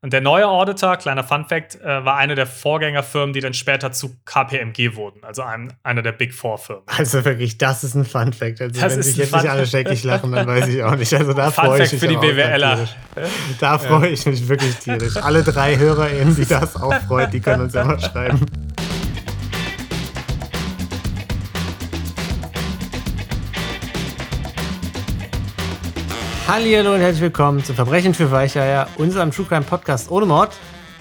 Und der neue Auditor, kleiner Fun Fact, äh, war eine der Vorgängerfirmen, die dann später zu KPMG wurden, also ein, einer der Big Four Firmen. Also wirklich, das ist ein Fun Fact. Also das wenn sich jetzt nicht alle schrecklich lachen, dann weiß ich auch nicht. Also da freue ich mich für die BWLer. Da freue ich mich wirklich tierisch. Alle drei HörerInnen, die das auch freut, die können uns immer schreiben. Hallo und herzlich willkommen zu Verbrechen für Weicheier, unserem True Crime Podcast ohne Mord.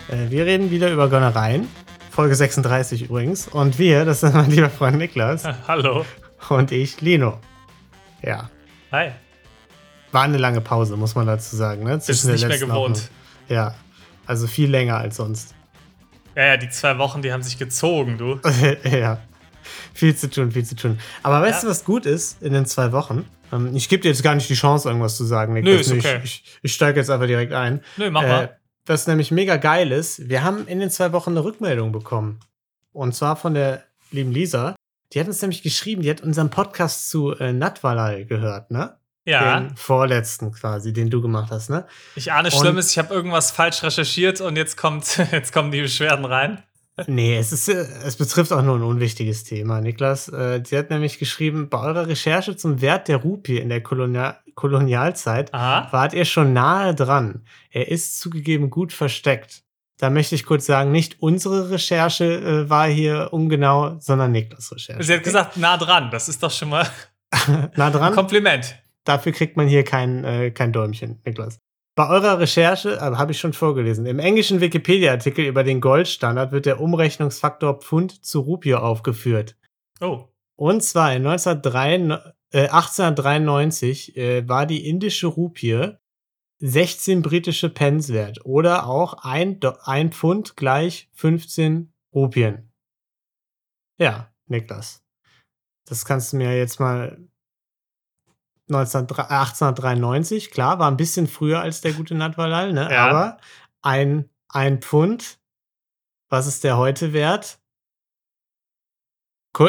Äh, wir reden wieder über Gönnereien. Folge 36 übrigens. Und wir, das sind mein lieber Freund Niklas. Hallo. Und ich, Lino. Ja. Hi. War eine lange Pause, muss man dazu sagen. Ne? Zwischen Ist nicht mehr gewohnt. Ja. Also viel länger als sonst. Ja, ja, die zwei Wochen, die haben sich gezogen, du. ja. Viel zu tun, viel zu tun. Aber weißt ja. du, was gut ist in den zwei Wochen? Ähm, ich gebe dir jetzt gar nicht die Chance, irgendwas zu sagen, Nick. Nö, ist okay. Ich, ich, ich steige jetzt einfach direkt ein. Nö, mach mal. Äh, was nämlich mega geil ist, wir haben in den zwei Wochen eine Rückmeldung bekommen. Und zwar von der lieben Lisa. Die hat uns nämlich geschrieben, die hat unseren Podcast zu äh, Natwalal gehört, ne? Ja. Den vorletzten quasi, den du gemacht hast, ne? Ich ahne Schlimmes, ich habe irgendwas falsch recherchiert und jetzt kommt, jetzt kommen die Beschwerden rein. Nee, es, ist, es betrifft auch nur ein unwichtiges Thema, Niklas. Äh, sie hat nämlich geschrieben, bei eurer Recherche zum Wert der Rupie in der Kolonial Kolonialzeit Aha. wart ihr schon nahe dran. Er ist zugegeben gut versteckt. Da möchte ich kurz sagen, nicht unsere Recherche äh, war hier ungenau, sondern Niklas Recherche. Sie hat gesagt, nah dran. Das ist doch schon mal nah dran. Kompliment. Dafür kriegt man hier kein, äh, kein Däumchen, Niklas. Bei eurer Recherche, äh, habe ich schon vorgelesen, im englischen Wikipedia-Artikel über den Goldstandard wird der Umrechnungsfaktor Pfund zu Rupie aufgeführt. Oh. Und zwar in 1903, äh, 1893 äh, war die indische Rupie 16 britische Pence wert oder auch ein, ein Pfund gleich 15 Rupien. Ja, Niklas. Das kannst du mir jetzt mal 1893, klar, war ein bisschen früher als der gute Natwalal, ne? Ja. Aber ein, ein Pfund, was ist der heute wert?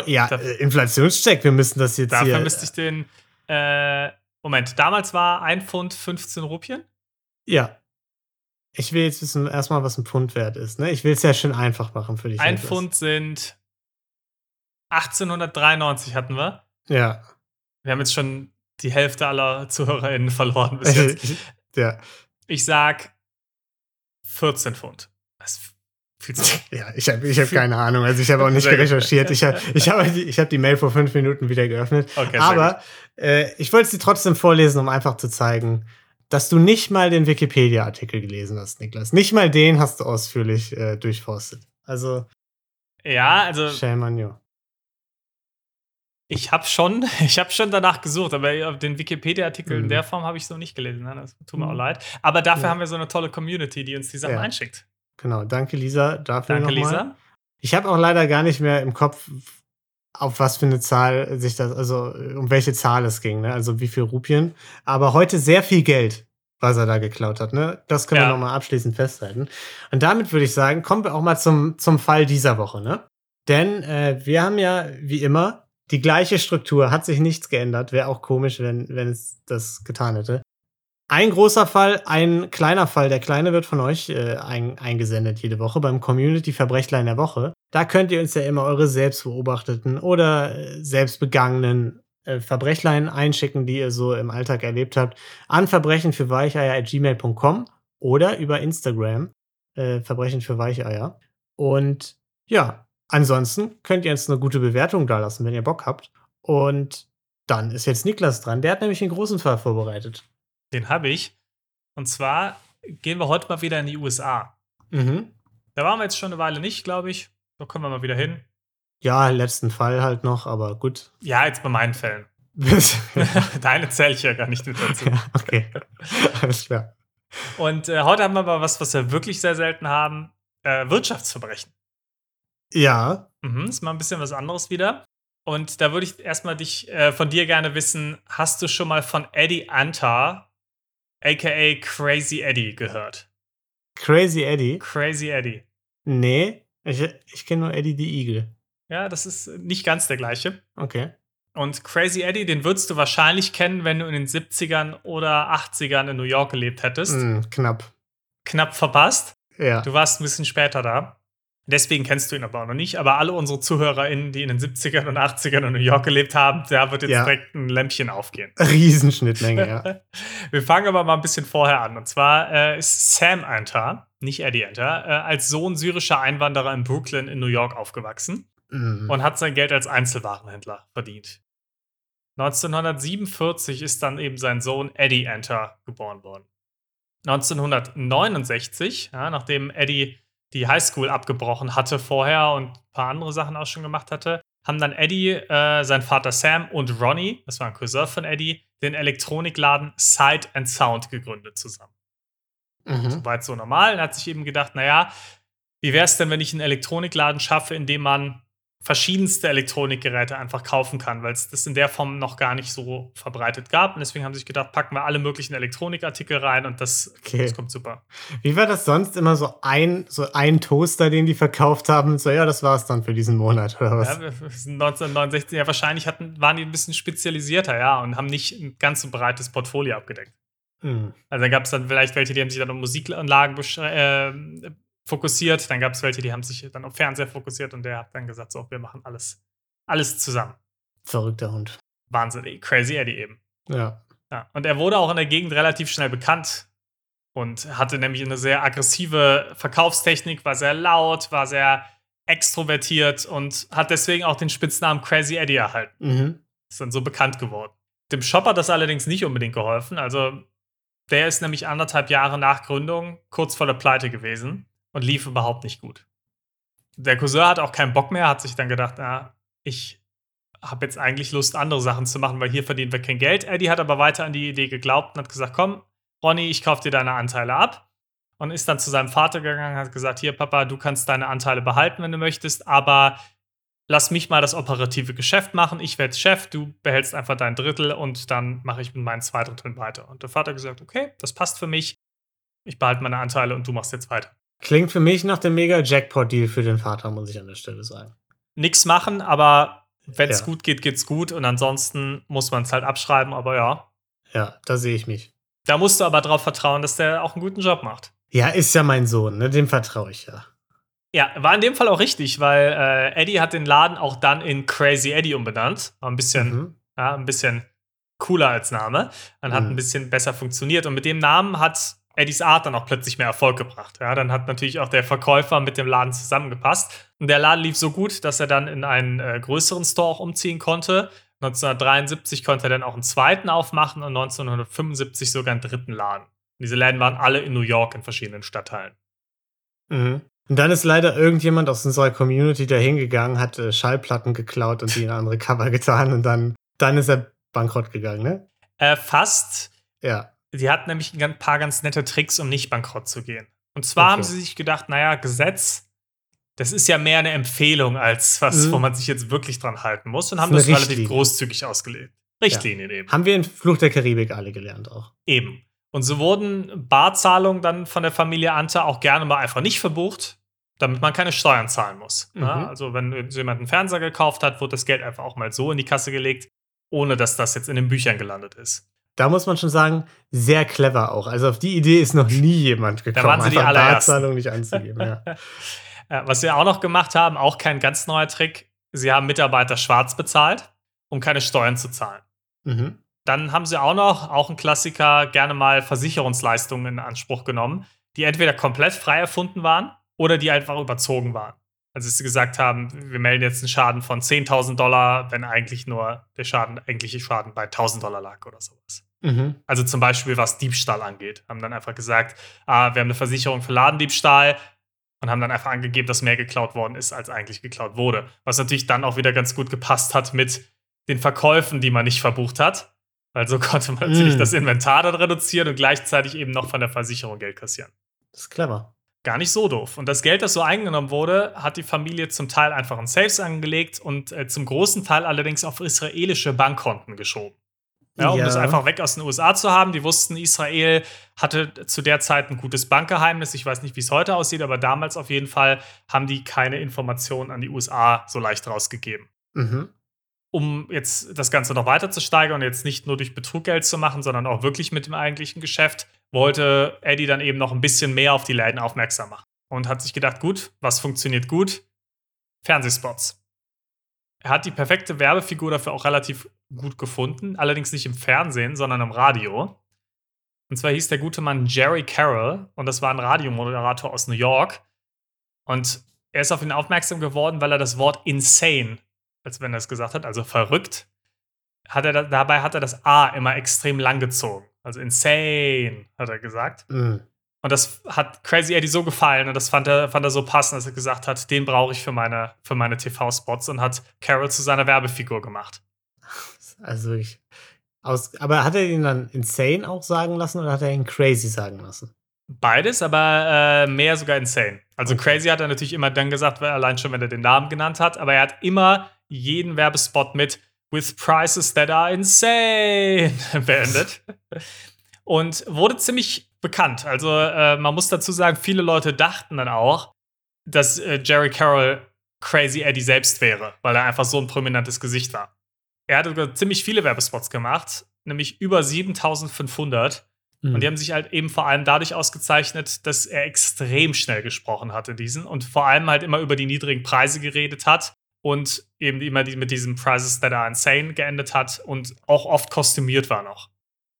Ja, da, äh, Inflationscheck, wir müssen das jetzt dafür hier. Dafür müsste ich den. Äh, Moment, damals war ein Pfund 15 Rupien? Ja. Ich will jetzt wissen, erstmal, was ein Pfund wert ist. Ne? Ich will es ja schön einfach machen für dich. Ein Pfund sind 1893 hatten wir. Ja. Wir haben jetzt schon die Hälfte aller ZuhörerInnen verloren bis jetzt. ja. Ich sag 14 Pfund. Das ja, ich habe ich hab keine Ahnung. Also ich habe auch nicht recherchiert. Ich habe ich hab, ich hab die Mail vor fünf Minuten wieder geöffnet. Okay, Aber äh, ich wollte sie trotzdem vorlesen, um einfach zu zeigen, dass du nicht mal den Wikipedia-Artikel gelesen hast, Niklas. Nicht mal den hast du ausführlich äh, durchforstet. Also. Ja, also. Shame on you. Ich habe schon, ich habe schon danach gesucht, aber den Wikipedia-Artikel mhm. in der Form habe ich so nicht gelesen. Ne? Das tut mir auch mhm. leid. Aber dafür ja. haben wir so eine tolle Community, die uns die Sachen ja. einschickt. Genau, danke Lisa dafür Danke. Lisa. Ich habe auch leider gar nicht mehr im Kopf, auf was für eine Zahl sich das, also um welche Zahl es ging, ne? also wie viel Rupien. Aber heute sehr viel Geld, was er da geklaut hat. Ne? Das können ja. wir nochmal abschließend festhalten. Und damit würde ich sagen, kommen wir auch mal zum, zum Fall dieser Woche. Ne? Denn äh, wir haben ja, wie immer, die gleiche Struktur, hat sich nichts geändert. Wäre auch komisch, wenn, wenn es das getan hätte. Ein großer Fall, ein kleiner Fall. Der kleine wird von euch äh, ein, eingesendet jede Woche beim Community Verbrechlein der Woche. Da könnt ihr uns ja immer eure selbstbeobachteten oder äh, selbstbegangenen äh, Verbrechlein einschicken, die ihr so im Alltag erlebt habt, an verbrechen für gmail.com oder über Instagram äh, Verbrechen für Weicheier. Und ja, Ansonsten könnt ihr uns eine gute Bewertung dalassen, wenn ihr Bock habt. Und dann ist jetzt Niklas dran. Der hat nämlich einen großen Fall vorbereitet. Den habe ich. Und zwar gehen wir heute mal wieder in die USA. Mhm. Da waren wir jetzt schon eine Weile nicht, glaube ich. Da kommen wir mal wieder hin. Ja, letzten Fall halt noch, aber gut. Ja, jetzt bei meinen Fällen. Deine zähle ich ja gar nicht mit dazu. Ja, okay. Alles klar. Und äh, heute haben wir aber was, was wir wirklich sehr selten haben: äh, Wirtschaftsverbrechen. Ja. Mhm, ist mal ein bisschen was anderes wieder. Und da würde ich erstmal dich äh, von dir gerne wissen, hast du schon mal von Eddie Antar, aka Crazy Eddie, gehört? Crazy Eddie? Crazy Eddie. Nee, ich, ich kenne nur Eddie the Eagle. Ja, das ist nicht ganz der gleiche. Okay. Und Crazy Eddie, den würdest du wahrscheinlich kennen, wenn du in den 70ern oder 80ern in New York gelebt hättest. Mm, knapp. knapp verpasst. Ja. Du warst ein bisschen später da. Deswegen kennst du ihn aber auch noch nicht. Aber alle unsere ZuhörerInnen, die in den 70ern und 80ern in New York gelebt haben, da wird jetzt Ja. direkt ein Lämpchen aufgehen. Riesenschnittmenge, ja. Wir fangen aber mal ein bisschen vorher an. Und zwar äh, ist Sam Antar, nicht Eddie Antar, äh, als Sohn syrischer Einwanderer in Brooklyn in New York aufgewachsen Mhm. und hat sein Geld als Einzelwarenhändler verdient. 1947 ist dann eben sein Sohn Eddie Antar geboren worden. 1969, ja, nachdem Eddie die Highschool abgebrochen hatte vorher und ein paar andere Sachen auch schon gemacht hatte, haben dann Eddie, äh, sein Vater Sam und Ronnie, das war ein Cousin von Eddie, den Elektronikladen Sight and Sound gegründet zusammen. Mhm. Soweit so normal. Er hat sich eben gedacht, naja, wie wäre es denn, wenn ich einen Elektronikladen schaffe, in dem man verschiedenste Elektronikgeräte einfach kaufen kann, weil es das in der Form noch gar nicht so verbreitet gab. Und deswegen haben sie sich gedacht, packen wir alle möglichen Elektronikartikel rein und das, Okay. das kommt super. Wie war das sonst immer so ein, so ein Toaster, den die verkauft haben? So, ja, das war's dann für diesen Monat, oder was? Ja, wir wir sind 1969, ja, wahrscheinlich hatten, waren die ein bisschen spezialisierter, ja, und haben nicht ein ganz so breites Portfolio abgedeckt. Mhm. Also dann gab es dann vielleicht welche, die haben sich dann um Musikanlagen äh, fokussiert, dann gab es welche, die haben sich dann auf Fernseher fokussiert und der hat dann gesagt, so, wir machen alles, alles zusammen. Verrückter Hund. Wahnsinn, Crazy Eddie eben. Ja. Ja, und er wurde auch in der Gegend relativ schnell bekannt und hatte nämlich eine sehr aggressive Verkaufstechnik, war sehr laut, war sehr extrovertiert und hat deswegen auch den Spitznamen Crazy Eddie erhalten. Mhm. Ist dann so bekannt geworden. Dem Shop hat das allerdings nicht unbedingt geholfen. Also, der ist nämlich anderthalb Jahre nach Gründung kurz vor der Pleite gewesen und lief überhaupt nicht gut. Der Cousin hat auch keinen Bock mehr, hat sich dann gedacht, na, ich habe jetzt eigentlich Lust, andere Sachen zu machen, weil hier verdienen wir kein Geld. Eddie hat aber weiter an die Idee geglaubt und hat gesagt, komm, Ronny, ich kaufe dir deine Anteile ab. Und ist dann zu seinem Vater gegangen, hat gesagt, hier, Papa, du kannst deine Anteile behalten, wenn du möchtest, aber lass mich mal das operative Geschäft machen. Ich werde Chef, du behältst einfach dein Drittel und dann mache ich mit meinen zwei Dritteln weiter. Und der Vater hat gesagt, okay, das passt für mich. Ich behalte meine Anteile und du machst jetzt weiter. Klingt für mich nach dem mega Jackpot-Deal für den Vater, muss ich an der Stelle sagen. Nix machen, aber wenn es Ja. gut geht, geht's gut. Und ansonsten muss man es halt abschreiben. Aber ja, Ja, da sehe ich mich. da musst du aber darauf vertrauen, dass der auch einen guten Job macht. Ja, ist ja mein Sohn, ne? Dem vertraue ich ja. Ja, war in dem Fall auch richtig, weil äh, Eddie hat den Laden auch dann in Crazy Eddie umbenannt. War ein bisschen Mhm. Ja, ein bisschen cooler als Name. Dann hat Mhm. ein bisschen besser funktioniert. Und mit dem Namen hat Eddies Art dann auch plötzlich mehr Erfolg gebracht. Ja, dann hat natürlich auch der Verkäufer mit dem Laden zusammengepasst. Und der Laden lief so gut, dass er dann in einen äh, größeren Store auch umziehen konnte. 1973 konnte er dann auch einen zweiten aufmachen und 1975 sogar einen dritten Laden. Und diese Läden waren alle in New York in verschiedenen Stadtteilen. Mhm. Und dann ist leider irgendjemand aus unserer Community da hingegangen, hat äh, Schallplatten geklaut und die in andere Cover getan und dann, dann ist er bankrott gegangen, ne? Äh, fast. Ja. Die hat nämlich ein paar ganz nette Tricks, um nicht bankrott zu gehen. Und zwar Okay. haben sie sich gedacht, naja, Gesetz, das ist ja mehr eine Empfehlung, als was, Mhm. wo man sich jetzt wirklich dran halten muss und haben das eine relativ großzügig ausgelegt. Richtlinien eben. Haben wir in Fluch der Karibik alle gelernt auch. Eben. Und so wurden Barzahlungen dann von der Familie Ante auch gerne mal einfach nicht verbucht, damit man keine Steuern zahlen muss. Mhm. Ja, also, wenn jemand einen Fernseher gekauft hat, wurde das Geld einfach auch mal so in die Kasse gelegt, ohne dass das jetzt in den Büchern gelandet ist. Da muss man schon sagen, sehr clever auch. Also auf die Idee ist noch nie jemand gekommen, waren sie die. Barzahlung nicht anzugeben. Ja. Ja, was sie auch noch gemacht haben, auch kein ganz neuer Trick, sie haben Mitarbeiter schwarz bezahlt, um keine Steuern zu zahlen. Mhm. Dann haben sie auch noch, auch ein Klassiker, gerne mal Versicherungsleistungen in Anspruch genommen, die entweder komplett frei erfunden waren oder die einfach überzogen waren. Also sie gesagt haben, wir melden jetzt einen Schaden von 10.000 Dollar, wenn eigentlich nur der Schaden, eigentliche Schaden bei 1.000 Dollar lag oder sowas. Mhm. Also zum Beispiel, was Diebstahl angeht. Haben dann einfach gesagt, ah, wir haben eine Versicherung für Ladendiebstahl und haben dann einfach angegeben, dass mehr geklaut worden ist, als eigentlich geklaut wurde. Was natürlich dann auch wieder ganz gut gepasst hat mit den Verkäufen, die man nicht verbucht hat. Weil so konnte man natürlich Mm. das Inventar dann reduzieren und gleichzeitig eben noch von der Versicherung Geld kassieren. Das ist clever. Gar nicht so doof. Und das Geld, das so eingenommen wurde, hat die Familie zum Teil einfach in Safes angelegt und äh, zum großen Teil allerdings auf israelische Bankkonten geschoben. Ja, um Ja. das einfach weg aus den USA zu haben. Die wussten, Israel hatte zu der Zeit ein gutes Bankgeheimnis. Ich weiß nicht, wie es heute aussieht, aber damals auf jeden Fall haben die keine Informationen an die USA so leicht rausgegeben. Mhm. Um jetzt das Ganze noch weiter zu steigern und jetzt nicht nur durch Betrug Geld zu machen, sondern auch wirklich mit dem eigentlichen Geschäft, wollte Eddie dann eben noch ein bisschen mehr auf die Läden aufmerksam machen. Und hat sich gedacht, gut, was funktioniert gut? Fernsehspots. Er hat die perfekte Werbefigur dafür auch relativ gut gefunden, allerdings nicht im Fernsehen, sondern im Radio. Und zwar hieß der gute Mann Jerry Carroll und das war ein Radiomoderator aus New York. Und er ist auf ihn aufmerksam geworden, weil er das Wort insane, als wenn er es gesagt hat, also verrückt, hat er dabei hat er das A immer extrem lang gezogen. Also insane, hat er gesagt. Mhm. Und das hat Crazy Eddie so gefallen und das fand er, fand er so passend, dass er gesagt hat, den brauche ich für meine, für meine TV-Spots und hat Carol zu seiner Werbefigur gemacht. Also ich. Aus, aber hat er ihn dann insane auch sagen lassen oder hat er ihn crazy sagen lassen? Beides, aber äh, mehr sogar insane. Also okay. crazy hat er natürlich immer dann gesagt, allein schon, wenn er den Namen genannt hat, aber er hat immer jeden Werbespot mit with prices that are insane beendet. Und wurde ziemlich bekannt. Also äh, man muss dazu sagen, viele Leute dachten dann auch, dass äh, Jerry Carroll Crazy Eddie selbst wäre, weil er einfach so ein prominentes Gesicht war. Er hat ziemlich viele Werbespots gemacht, nämlich über 7500. Mhm. Und die haben sich halt eben vor allem dadurch ausgezeichnet, dass er extrem schnell gesprochen hat in diesen und vor allem halt immer über die niedrigen Preise geredet hat und eben immer die, mit diesen Prices that are insane geendet hat und auch oft kostümiert war noch.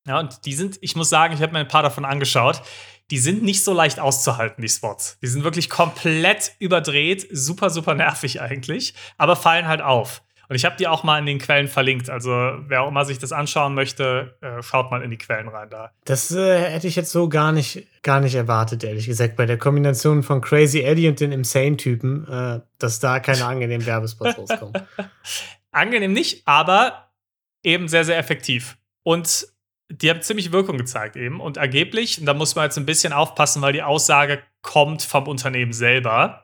Ja, und die sind, ich muss sagen, ich habe mir ein paar davon angeschaut. Die sind nicht so leicht auszuhalten, die Spots. Die sind wirklich komplett überdreht, super, super nervig eigentlich, aber fallen halt auf. Und ich habe die auch mal in den Quellen verlinkt. Also wer auch immer sich das anschauen möchte, äh, schaut mal in die Quellen rein da. Das äh, hätte ich jetzt so gar nicht, gar nicht erwartet, ehrlich gesagt, bei der Kombination von Crazy Eddie und den Insane-Typen, äh, dass da keine angenehmen Werbespots rauskommen. Angenehm nicht, aber eben sehr, sehr effektiv. Und die haben ziemlich Wirkung gezeigt eben. Und angeblich, und da muss man jetzt ein bisschen aufpassen, weil die Aussage kommt vom Unternehmen selber.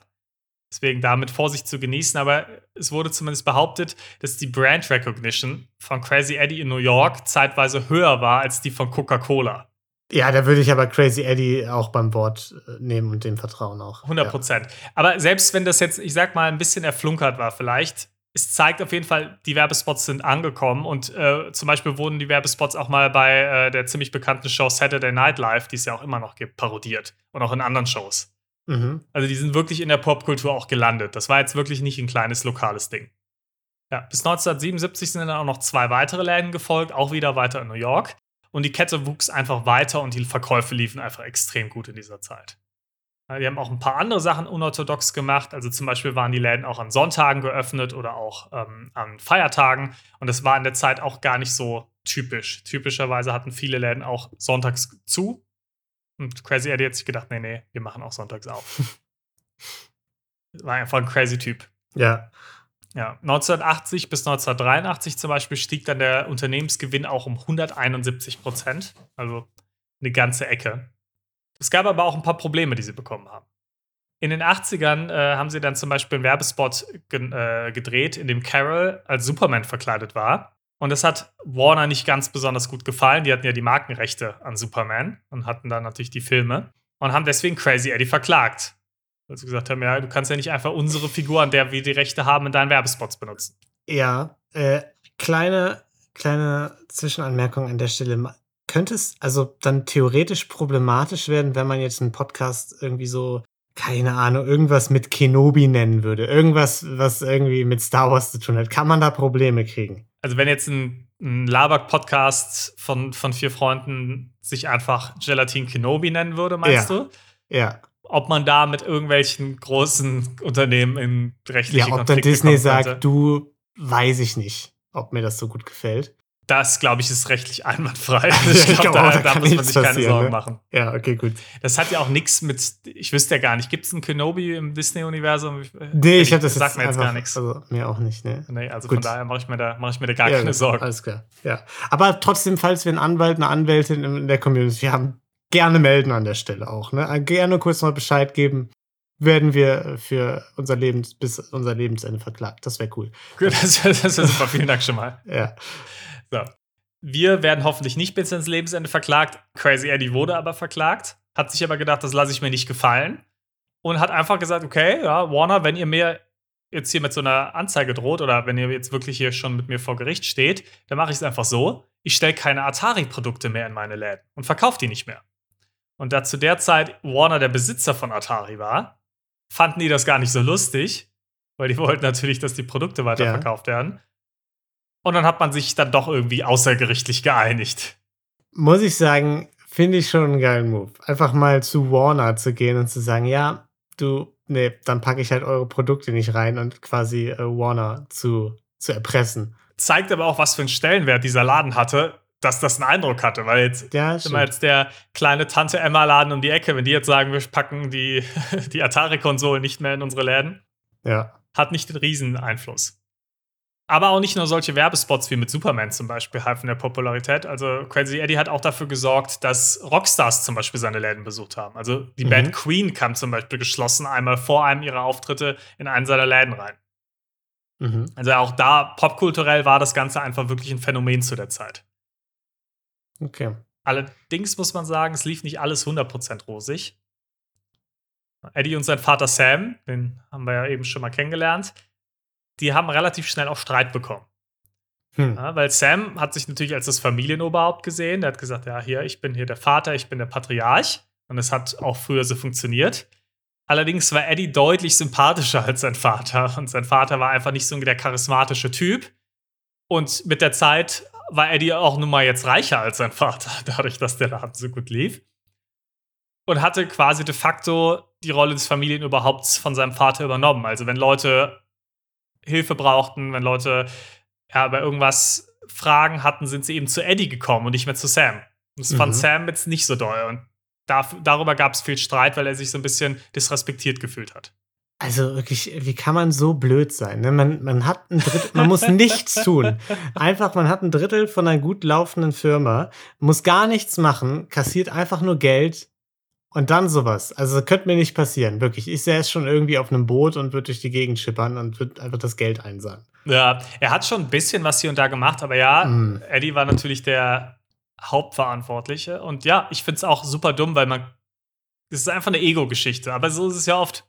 Deswegen damit Vorsicht zu genießen. Aber es wurde zumindest behauptet, dass die Brand Recognition von Crazy Eddie in New York zeitweise höher war als die von Coca-Cola. Ja, da würde ich aber Crazy Eddie auch beim Wort äh, nehmen und dem Vertrauen auch. 100 Prozent. Ja. Aber selbst wenn das jetzt, ich sag mal, ein bisschen erflunkert war, vielleicht, es zeigt auf jeden Fall, die Werbespots sind angekommen und äh, zum Beispiel wurden die Werbespots auch mal bei äh, der ziemlich bekannten Show Saturday Night Live, die es ja auch immer noch gibt, parodiert und auch in anderen Shows. Mhm. Also die sind wirklich in der Popkultur auch gelandet. Das war jetzt wirklich nicht ein kleines lokales Ding. Ja, bis 1977 sind dann auch noch zwei weitere Läden gefolgt, auch wieder weiter in New York. Und die Kette wuchs einfach weiter und die Verkäufe liefen einfach extrem gut in dieser Zeit. Die haben auch ein paar andere Sachen unorthodox gemacht. Also zum Beispiel waren die Läden auch an Sonntagen geöffnet oder auch ähm, an Feiertagen. Und das war in der Zeit auch gar nicht so typisch. Typischerweise hatten viele Läden auch sonntags zu. Und Crazy Eddie hat sich gedacht, nee, nee, wir machen auch sonntags auf. War einfach ein crazy Typ. Ja. Ja, 1980 bis 1983 zum Beispiel stieg dann der Unternehmensgewinn auch um 171 Prozent. Also eine ganze Ecke. Es gab aber auch ein paar Probleme, die sie bekommen haben. In den 80ern äh, haben sie dann zum Beispiel einen Werbespot ge äh, gedreht, in dem Carol als Superman verkleidet war. Und das hat Warner nicht ganz besonders gut gefallen. Die hatten ja die Markenrechte an Superman und hatten dann natürlich die Filme und haben deswegen Crazy Eddie verklagt. Weil sie gesagt haben, ja, du kannst ja nicht einfach unsere Figur, an der wir die Rechte haben, in deinen Werbespots benutzen. Ja, äh, kleine, kleine Zwischenanmerkung an der Stelle. Könnte es also dann theoretisch problematisch werden, wenn man jetzt einen Podcast irgendwie so, keine Ahnung, irgendwas mit Kenobi nennen würde? Irgendwas, was irgendwie mit Star Wars zu tun hat. Kann man da Probleme kriegen? also wenn jetzt ein, ein Laber-Podcast von, von vier Freunden sich einfach Gelatin Kenobi nennen würde, meinst ja. du? Ja. Ob man da mit irgendwelchen großen Unternehmen in rechtliche Ja, ob dann Disney sagt, du, weiß ich nicht, ob mir das so gut gefällt. Das, glaube ich, ist rechtlich einwandfrei. ich glaube, da, da, da muss man sich keine Sorgen ne? machen. Ja, okay, gut. Das hat ja auch nichts mit, ich wüsste ja gar nicht, gibt es einen Kenobi im Disney-Universum? Nee, ich habe das sagt mir jetzt gar nichts. Also, mir auch nicht, ne? Nee, also gut. von daher mache ich, mir da, mach ich mir da gar ja, keine Sorgen. Alles klar, ja. Aber trotzdem, falls wir einen Anwalt, eine Anwältin in der Community haben, gerne melden an der Stelle auch, ne? Gerne kurz mal Bescheid geben werden wir für unser Leben bis unser Lebensende verklagt. Das wäre cool. Gut, das wäre wär super. Vielen Dank schon mal. ja. So. Wir werden hoffentlich nicht bis ins Lebensende verklagt. Crazy Eddie wurde aber verklagt, hat sich aber gedacht, das lasse ich mir nicht gefallen und hat einfach gesagt, okay, ja, Warner, wenn ihr mir jetzt hier mit so einer Anzeige droht oder wenn ihr jetzt wirklich hier schon mit mir vor Gericht steht, dann mache ich es einfach so. Ich stelle keine Atari-Produkte mehr in meine Läden und verkaufe die nicht mehr. Und da zu der Zeit Warner der Besitzer von Atari war, fanden die das gar nicht so lustig, weil die wollten natürlich, dass die Produkte weiterverkauft ja. werden. Und dann hat man sich dann doch irgendwie außergerichtlich geeinigt. Muss ich sagen, finde ich schon einen geilen Move. Einfach mal zu Warner zu gehen und zu sagen, ja, du, nee, dann packe ich halt eure Produkte nicht rein und quasi äh, Warner zu, zu erpressen. Zeigt aber auch, was für einen Stellenwert dieser Laden hatte, dass das einen Eindruck hatte, weil jetzt ja, immer jetzt der kleine Tante Emma Laden um die Ecke, wenn die jetzt sagen, wir packen die, die Atari-Konsole nicht mehr in unsere Läden, ja. hat nicht den riesen Einfluss. Aber auch nicht nur solche Werbespots wie mit Superman zum Beispiel halfen der Popularität. Also Crazy Eddie hat auch dafür gesorgt, dass Rockstars zum Beispiel seine Läden besucht haben. Also die mhm. Band Queen kam zum Beispiel geschlossen einmal vor einem ihrer Auftritte in einen seiner Läden rein. Mhm. Also auch da popkulturell war das Ganze einfach wirklich ein Phänomen zu der Zeit. Okay. Allerdings muss man sagen, es lief nicht alles 100% rosig. Eddie und sein Vater Sam, den haben wir ja eben schon mal kennengelernt, die haben relativ schnell auch Streit bekommen. Hm. Ja, weil Sam hat sich natürlich als das Familienoberhaupt gesehen. Der hat gesagt: Ja, hier, ich bin hier der Vater, ich bin der Patriarch. Und es hat auch früher so funktioniert. Allerdings war Eddie deutlich sympathischer als sein Vater. Und sein Vater war einfach nicht so der charismatische Typ. Und mit der Zeit war Eddie auch nun mal jetzt reicher als sein Vater, dadurch, dass der Laden so gut lief. Und hatte quasi de facto die Rolle des Familienoberhaupts von seinem Vater übernommen. Also, wenn Leute Hilfe brauchten, wenn Leute ja, bei irgendwas Fragen hatten, sind sie eben zu Eddie gekommen und nicht mehr zu Sam. Das mhm. fand Sam jetzt nicht so doll. Und da, darüber gab es viel Streit, weil er sich so ein bisschen disrespektiert gefühlt hat. Also wirklich, wie kann man so blöd sein? Ne? Man, man hat ein Drittel, man muss nichts tun. Einfach, man hat ein Drittel von einer gut laufenden Firma, muss gar nichts machen, kassiert einfach nur Geld und dann sowas. Also könnte mir nicht passieren, wirklich. Ich sähe es schon irgendwie auf einem Boot und würde durch die Gegend schippern und würde einfach das Geld einsammeln. Ja, er hat schon ein bisschen was hier und da gemacht, aber ja, mm. Eddie war natürlich der Hauptverantwortliche. Und ja, ich finde es auch super dumm, weil man. Es ist einfach eine Ego-Geschichte. Aber so ist es ja oft.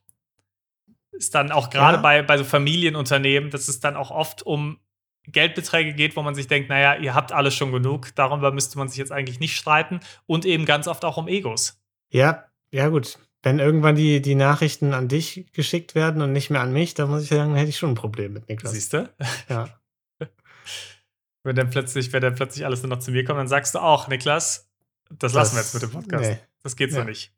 Ist dann auch gerade ja. bei, bei so Familienunternehmen, dass es dann auch oft um Geldbeträge geht, wo man sich denkt, naja, ihr habt alles schon genug, darüber müsste man sich jetzt eigentlich nicht streiten. Und eben ganz oft auch um Egos. Ja, ja gut. Wenn irgendwann die, die Nachrichten an dich geschickt werden und nicht mehr an mich, dann muss ich sagen, hätte ich schon ein Problem mit Niklas. Siehst du? Ja. wenn dann plötzlich, wenn dann plötzlich alles nur noch zu mir kommt, dann sagst du auch, Niklas, das, das lassen wir jetzt mit dem Podcast. Nee. Das geht so ja. nicht.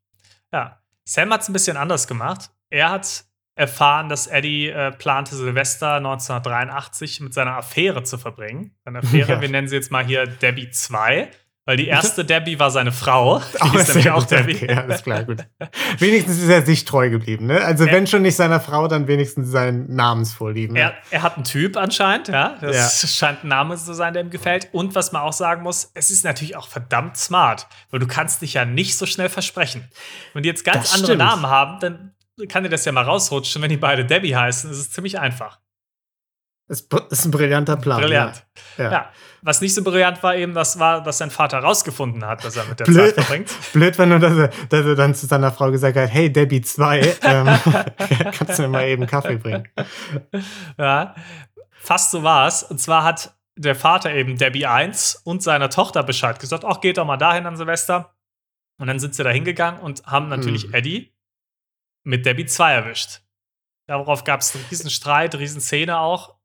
Ja. Sam hat es ein bisschen anders gemacht. Er hat erfahren, dass Eddie äh, plante, Silvester 1983 mit seiner Affäre zu verbringen. Seine Affäre, ja. wir nennen sie jetzt mal hier Debbie 2. Weil die erste Debbie war seine Frau. Die oh, ist nämlich auch Debbie. Okay, alles klar, gut. wenigstens ist er sich treu geblieben, ne? Also, er, wenn schon nicht seiner Frau, dann wenigstens seinen Namensvorlieben. Ne? Er, er hat einen Typ anscheinend, ja. Das ja. scheint ein Name zu sein, der ihm gefällt. Und was man auch sagen muss, es ist natürlich auch verdammt smart, weil du kannst dich ja nicht so schnell versprechen. Wenn die jetzt ganz das andere stimmt. Namen haben, dann kann dir das ja mal rausrutschen. Wenn die beide Debbie heißen, ist es ziemlich einfach. Das ist ein brillanter Plan. Brillant. Ja. ja. ja. Was nicht so brillant war, eben, das war, dass sein Vater rausgefunden hat, dass er mit der blöd, Zeit verbringt. Blöd, wenn du dass er, dass er dann zu seiner Frau gesagt hat: Hey, Debbie 2, ähm, kannst du mir mal eben Kaffee bringen? Ja, fast so war es. Und zwar hat der Vater eben Debbie 1 und seiner Tochter Bescheid gesagt: Ach, geht doch mal dahin an Silvester. Und dann sind sie da hingegangen und haben natürlich hm. Eddie mit Debbie 2 erwischt. Darauf gab es einen riesen Streit, riesen Szene auch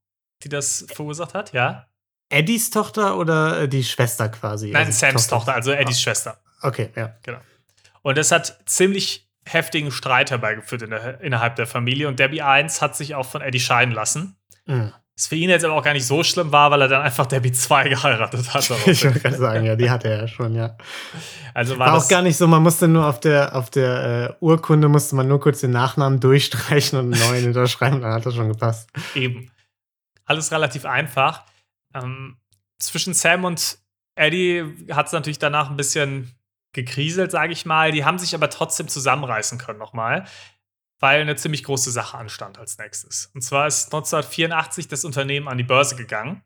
die das verursacht hat, ja? Eddies Tochter oder äh, die Schwester quasi? Nein, also Sams Tochter, Tochter also Eddies ah. Schwester. Okay, ja. Genau. Und das hat ziemlich heftigen Streit herbeigeführt in der, innerhalb der Familie. Und Debbie 1 hat sich auch von Eddie scheiden lassen. Mhm. Was für ihn jetzt aber auch gar nicht so schlimm war, weil er dann einfach Debbie 2 geheiratet hat. ich würde gerade sagen, ja, die hatte er ja schon, ja. Also war, war auch gar nicht so, man musste nur auf der, auf der äh, Urkunde musste man nur kurz den Nachnamen durchstreichen und einen neuen unterschreiben, dann hat das schon gepasst. Eben alles relativ einfach. Ähm, zwischen Sam und Eddie hat es natürlich danach ein bisschen gekriselt, sage ich mal. Die haben sich aber trotzdem zusammenreißen können nochmal, weil eine ziemlich große Sache anstand als nächstes. Und zwar ist 1984 das Unternehmen an die Börse gegangen.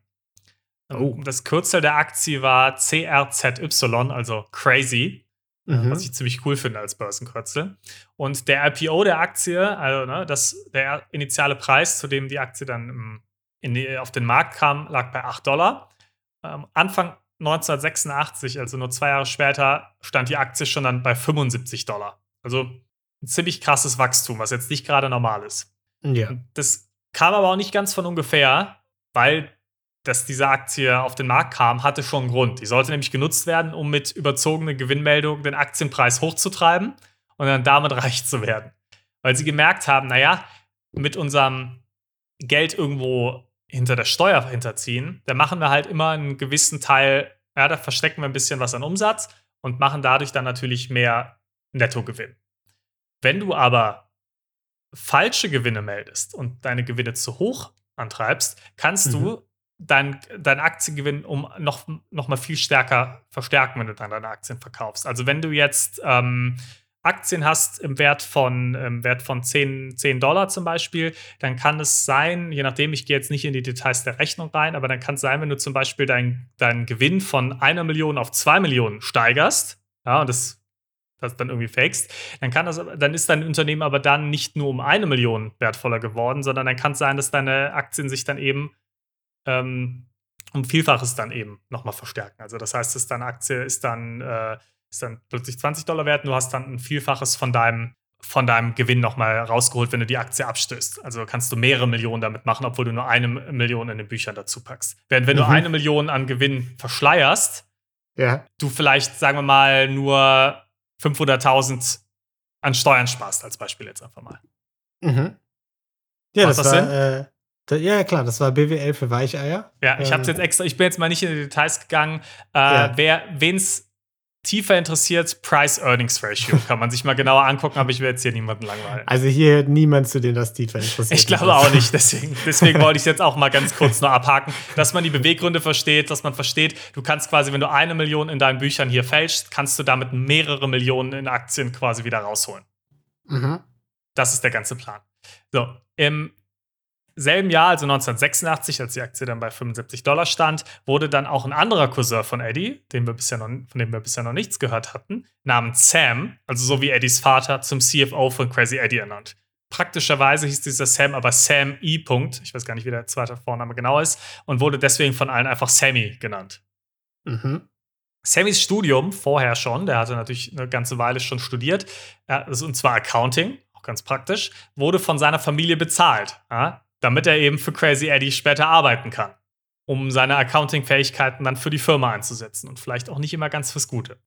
Ähm, oh. Das Kürzel der Aktie war CRZY, also Crazy. Mhm. Was ich ziemlich cool finde als Börsenkürzel. Und der IPO der Aktie, also ne, das, der initiale Preis, zu dem die Aktie dann im die, auf den Markt kam, lag bei 8 Dollar. Ähm, Anfang 1986, also nur zwei Jahre später, stand die Aktie schon dann bei 75 Dollar. Also ein ziemlich krasses Wachstum, was jetzt nicht gerade normal ist. Ja. Das kam aber auch nicht ganz von ungefähr, weil dass diese Aktie auf den Markt kam, hatte schon einen Grund. Die sollte nämlich genutzt werden, um mit überzogener Gewinnmeldung den Aktienpreis hochzutreiben und dann damit reich zu werden. Weil sie gemerkt haben, naja, mit unserem Geld irgendwo hinter der Steuer hinterziehen, dann machen wir halt immer einen gewissen Teil, ja, da verstecken wir ein bisschen was an Umsatz und machen dadurch dann natürlich mehr Nettogewinn. Wenn du aber falsche Gewinne meldest und deine Gewinne zu hoch antreibst, kannst mhm. du dein, dein Aktiengewinn um noch, noch mal viel stärker verstärken, wenn du dann deine Aktien verkaufst. Also wenn du jetzt ähm, Aktien hast im Wert von, im Wert von 10, 10 Dollar zum Beispiel, dann kann es sein, je nachdem, ich gehe jetzt nicht in die Details der Rechnung rein, aber dann kann es sein, wenn du zum Beispiel deinen dein Gewinn von einer Million auf zwei Millionen steigerst, ja, und das das dann irgendwie fakest, dann kann das, dann ist dein Unternehmen aber dann nicht nur um eine Million wertvoller geworden, sondern dann kann es sein, dass deine Aktien sich dann eben ähm, um Vielfaches dann eben nochmal verstärken. Also das heißt, dass deine Aktie ist dann, äh, ist dann plötzlich 20 Dollar wert und du hast dann ein Vielfaches von deinem, von deinem Gewinn nochmal rausgeholt, wenn du die Aktie abstößt. Also kannst du mehrere Millionen damit machen, obwohl du nur eine Million in den Büchern dazu packst. Während wenn mhm. du eine Million an Gewinn verschleierst, ja. du vielleicht, sagen wir mal, nur 500.000 an Steuern sparst, als Beispiel jetzt einfach mal. Mhm. Ja, Macht das, das war, äh, ja, klar, das war BWL für Weicheier. Ja, ich ähm, jetzt extra, ich bin jetzt mal nicht in die Details gegangen. Äh, ja. Wer, wen's tiefer interessiert, Price-Earnings-Ratio. Kann man sich mal genauer angucken, aber ich will jetzt hier niemanden langweilen. Also hier hört niemand zu, dem das tiefer interessiert. Ich glaube auch nicht, deswegen, deswegen wollte ich es jetzt auch mal ganz kurz nur abhaken, dass man die Beweggründe versteht, dass man versteht, du kannst quasi, wenn du eine Million in deinen Büchern hier fälschst, kannst du damit mehrere Millionen in Aktien quasi wieder rausholen. Mhm. Das ist der ganze Plan. So, im selben Jahr, also 1986, als die Aktie dann bei 75 Dollar stand, wurde dann auch ein anderer Cousin von Eddie, den wir bisher noch, von dem wir bisher noch nichts gehört hatten, namens Sam, also so wie Eddies Vater, zum CFO von Crazy Eddie ernannt. Praktischerweise hieß dieser Sam aber Sam E. -Punkt. Ich weiß gar nicht, wie der zweite Vorname genau ist, und wurde deswegen von allen einfach Sammy genannt. Mhm. Sammys Studium vorher schon, der hatte natürlich eine ganze Weile schon studiert, und zwar Accounting, auch ganz praktisch, wurde von seiner Familie bezahlt. Damit er eben für Crazy Eddie später arbeiten kann, um seine Accounting-Fähigkeiten dann für die Firma einzusetzen und vielleicht auch nicht immer ganz fürs Gute.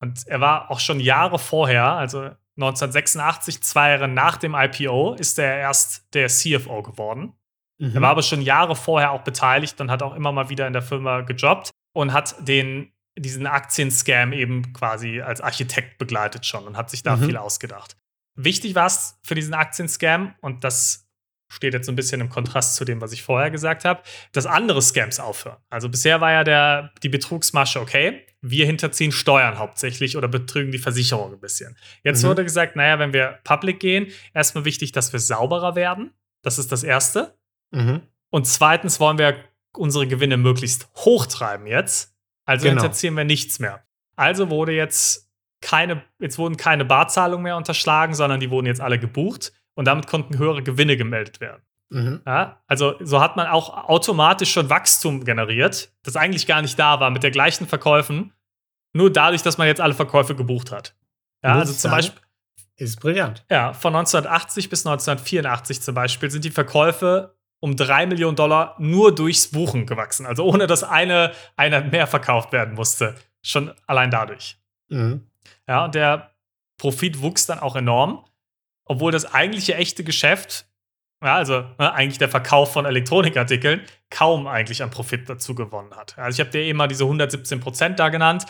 Und er war auch schon Jahre vorher, also 1986, zwei Jahre nach dem IPO, ist er erst der CFO geworden. Mhm. Er war aber schon Jahre vorher auch beteiligt und hat auch immer mal wieder in der Firma gejobbt und hat den, diesen Aktienscam eben quasi als Architekt begleitet schon und hat sich da mhm. viel ausgedacht. Wichtig war es für diesen Aktienscam, und das steht jetzt so ein bisschen im Kontrast zu dem, was ich vorher gesagt habe, dass andere Scams aufhören. Also bisher war ja der, die Betrugsmasche okay, wir hinterziehen Steuern hauptsächlich oder betrügen die Versicherung ein bisschen. Jetzt mhm. wurde gesagt, naja, wenn wir public gehen, erstmal wichtig, dass wir sauberer werden. Das ist das Erste. Mhm. Und zweitens wollen wir unsere Gewinne möglichst hochtreiben jetzt. Also genau. hinterziehen wir nichts mehr. Also wurde jetzt keine, jetzt wurden keine Barzahlungen mehr unterschlagen, sondern die wurden jetzt alle gebucht und damit konnten höhere Gewinne gemeldet werden. Mhm. Ja, also so hat man auch automatisch schon Wachstum generiert, das eigentlich gar nicht da war, mit der gleichen Verkäufen, nur dadurch, dass man jetzt alle Verkäufe gebucht hat. Ja, also zum Beispiel. Ist brillant. Ja, von 1980 bis 1984 zum Beispiel sind die Verkäufe um 3 Millionen Dollar nur durchs Buchen gewachsen. Also ohne dass eine Einheit mehr verkauft werden musste. Schon allein dadurch. Mhm. Ja, und der Profit wuchs dann auch enorm obwohl das eigentliche echte Geschäft, ja, also ne, eigentlich der Verkauf von Elektronikartikeln, kaum eigentlich an Profit dazu gewonnen hat. Also ich habe dir eben mal diese 117 Prozent da genannt.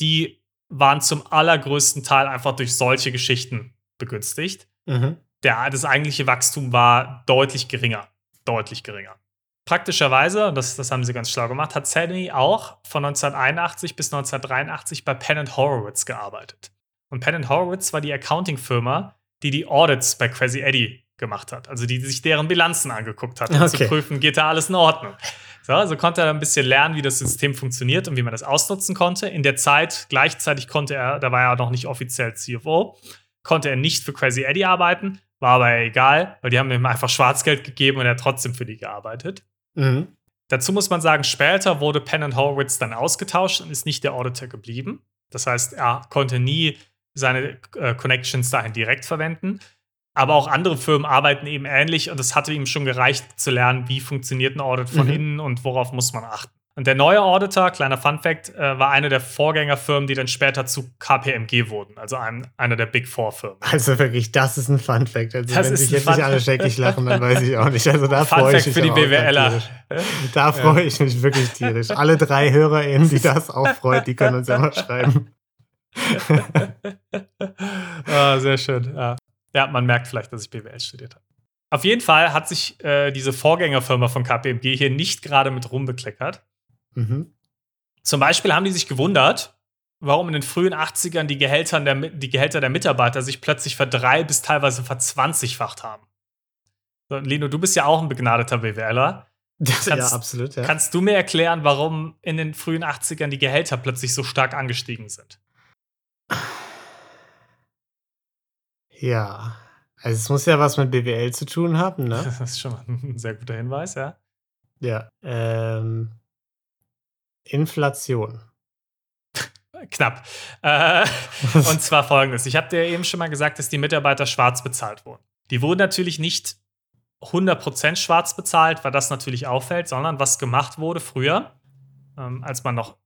Die waren zum allergrößten Teil einfach durch solche Geschichten begünstigt. Mhm. Der, das eigentliche Wachstum war deutlich geringer. Deutlich geringer. Praktischerweise, und das, das haben sie ganz schlau gemacht, hat Sammy auch von 1981 bis 1983 bei Penn Horowitz gearbeitet. Und Penn Horowitz war die Accounting-Firma, die die Audits bei Crazy Eddie gemacht hat. Also die sich deren Bilanzen angeguckt hat, um okay. zu prüfen, geht da alles in Ordnung. So, also konnte er ein bisschen lernen, wie das System funktioniert und wie man das ausnutzen konnte. In der Zeit, gleichzeitig konnte er, da war er noch nicht offiziell CFO, konnte er nicht für Crazy Eddie arbeiten, war aber egal, weil die haben ihm einfach Schwarzgeld gegeben und er hat trotzdem für die gearbeitet. Mhm. Dazu muss man sagen, später wurde Penn Horowitz dann ausgetauscht und ist nicht der Auditor geblieben. Das heißt, er konnte nie seine äh, Connections dahin direkt verwenden. Aber auch andere Firmen arbeiten eben ähnlich und es hatte ihm schon gereicht zu lernen, wie funktioniert ein Audit von Mhm. innen und worauf muss man achten. Und der neue Auditor, kleiner Fun Fact, äh, war eine der Vorgängerfirmen, die dann später zu KPMG wurden, also ein, einer der Big Four Firmen. Also wirklich, das ist ein Fun Fact. Also Das wenn sich jetzt Fun nicht alle schrecklich lachen, dann weiß ich auch nicht. Also da Fun freue Fact ich mich für die BWLer. Da freue ich mich wirklich tierisch. Alle drei HörerInnen, die das auch freut, die können uns ja mal schreiben. ah, sehr schön. Ja. ja, man merkt vielleicht, dass ich BWL studiert habe. Auf jeden Fall hat sich äh, diese Vorgängerfirma von KPMG hier nicht gerade mit rumbekleckert. Mhm. Zum Beispiel haben die sich gewundert, warum in den frühen 80ern die Gehälter der, die Gehälter der Mitarbeiter sich plötzlich verdrei- bis teilweise verzwanzigfacht haben. So, Lino, du bist ja auch ein begnadeter BWLer. Das, ja, Kannst- absolut. Ja. Kannst du mir erklären, warum in den frühen 80ern die Gehälter plötzlich so stark angestiegen sind? Ja. Also es muss ja was mit BWL zu tun haben, ne? Das ist schon mal ein sehr guter Hinweis, ja. Ja. Ähm, Inflation. Knapp. Äh, und zwar folgendes: Ich habe dir eben schon mal gesagt, dass die Mitarbeiter schwarz bezahlt wurden. Die wurden natürlich nicht 100% schwarz bezahlt, weil das natürlich auffällt, sondern was gemacht wurde früher, ähm, als man noch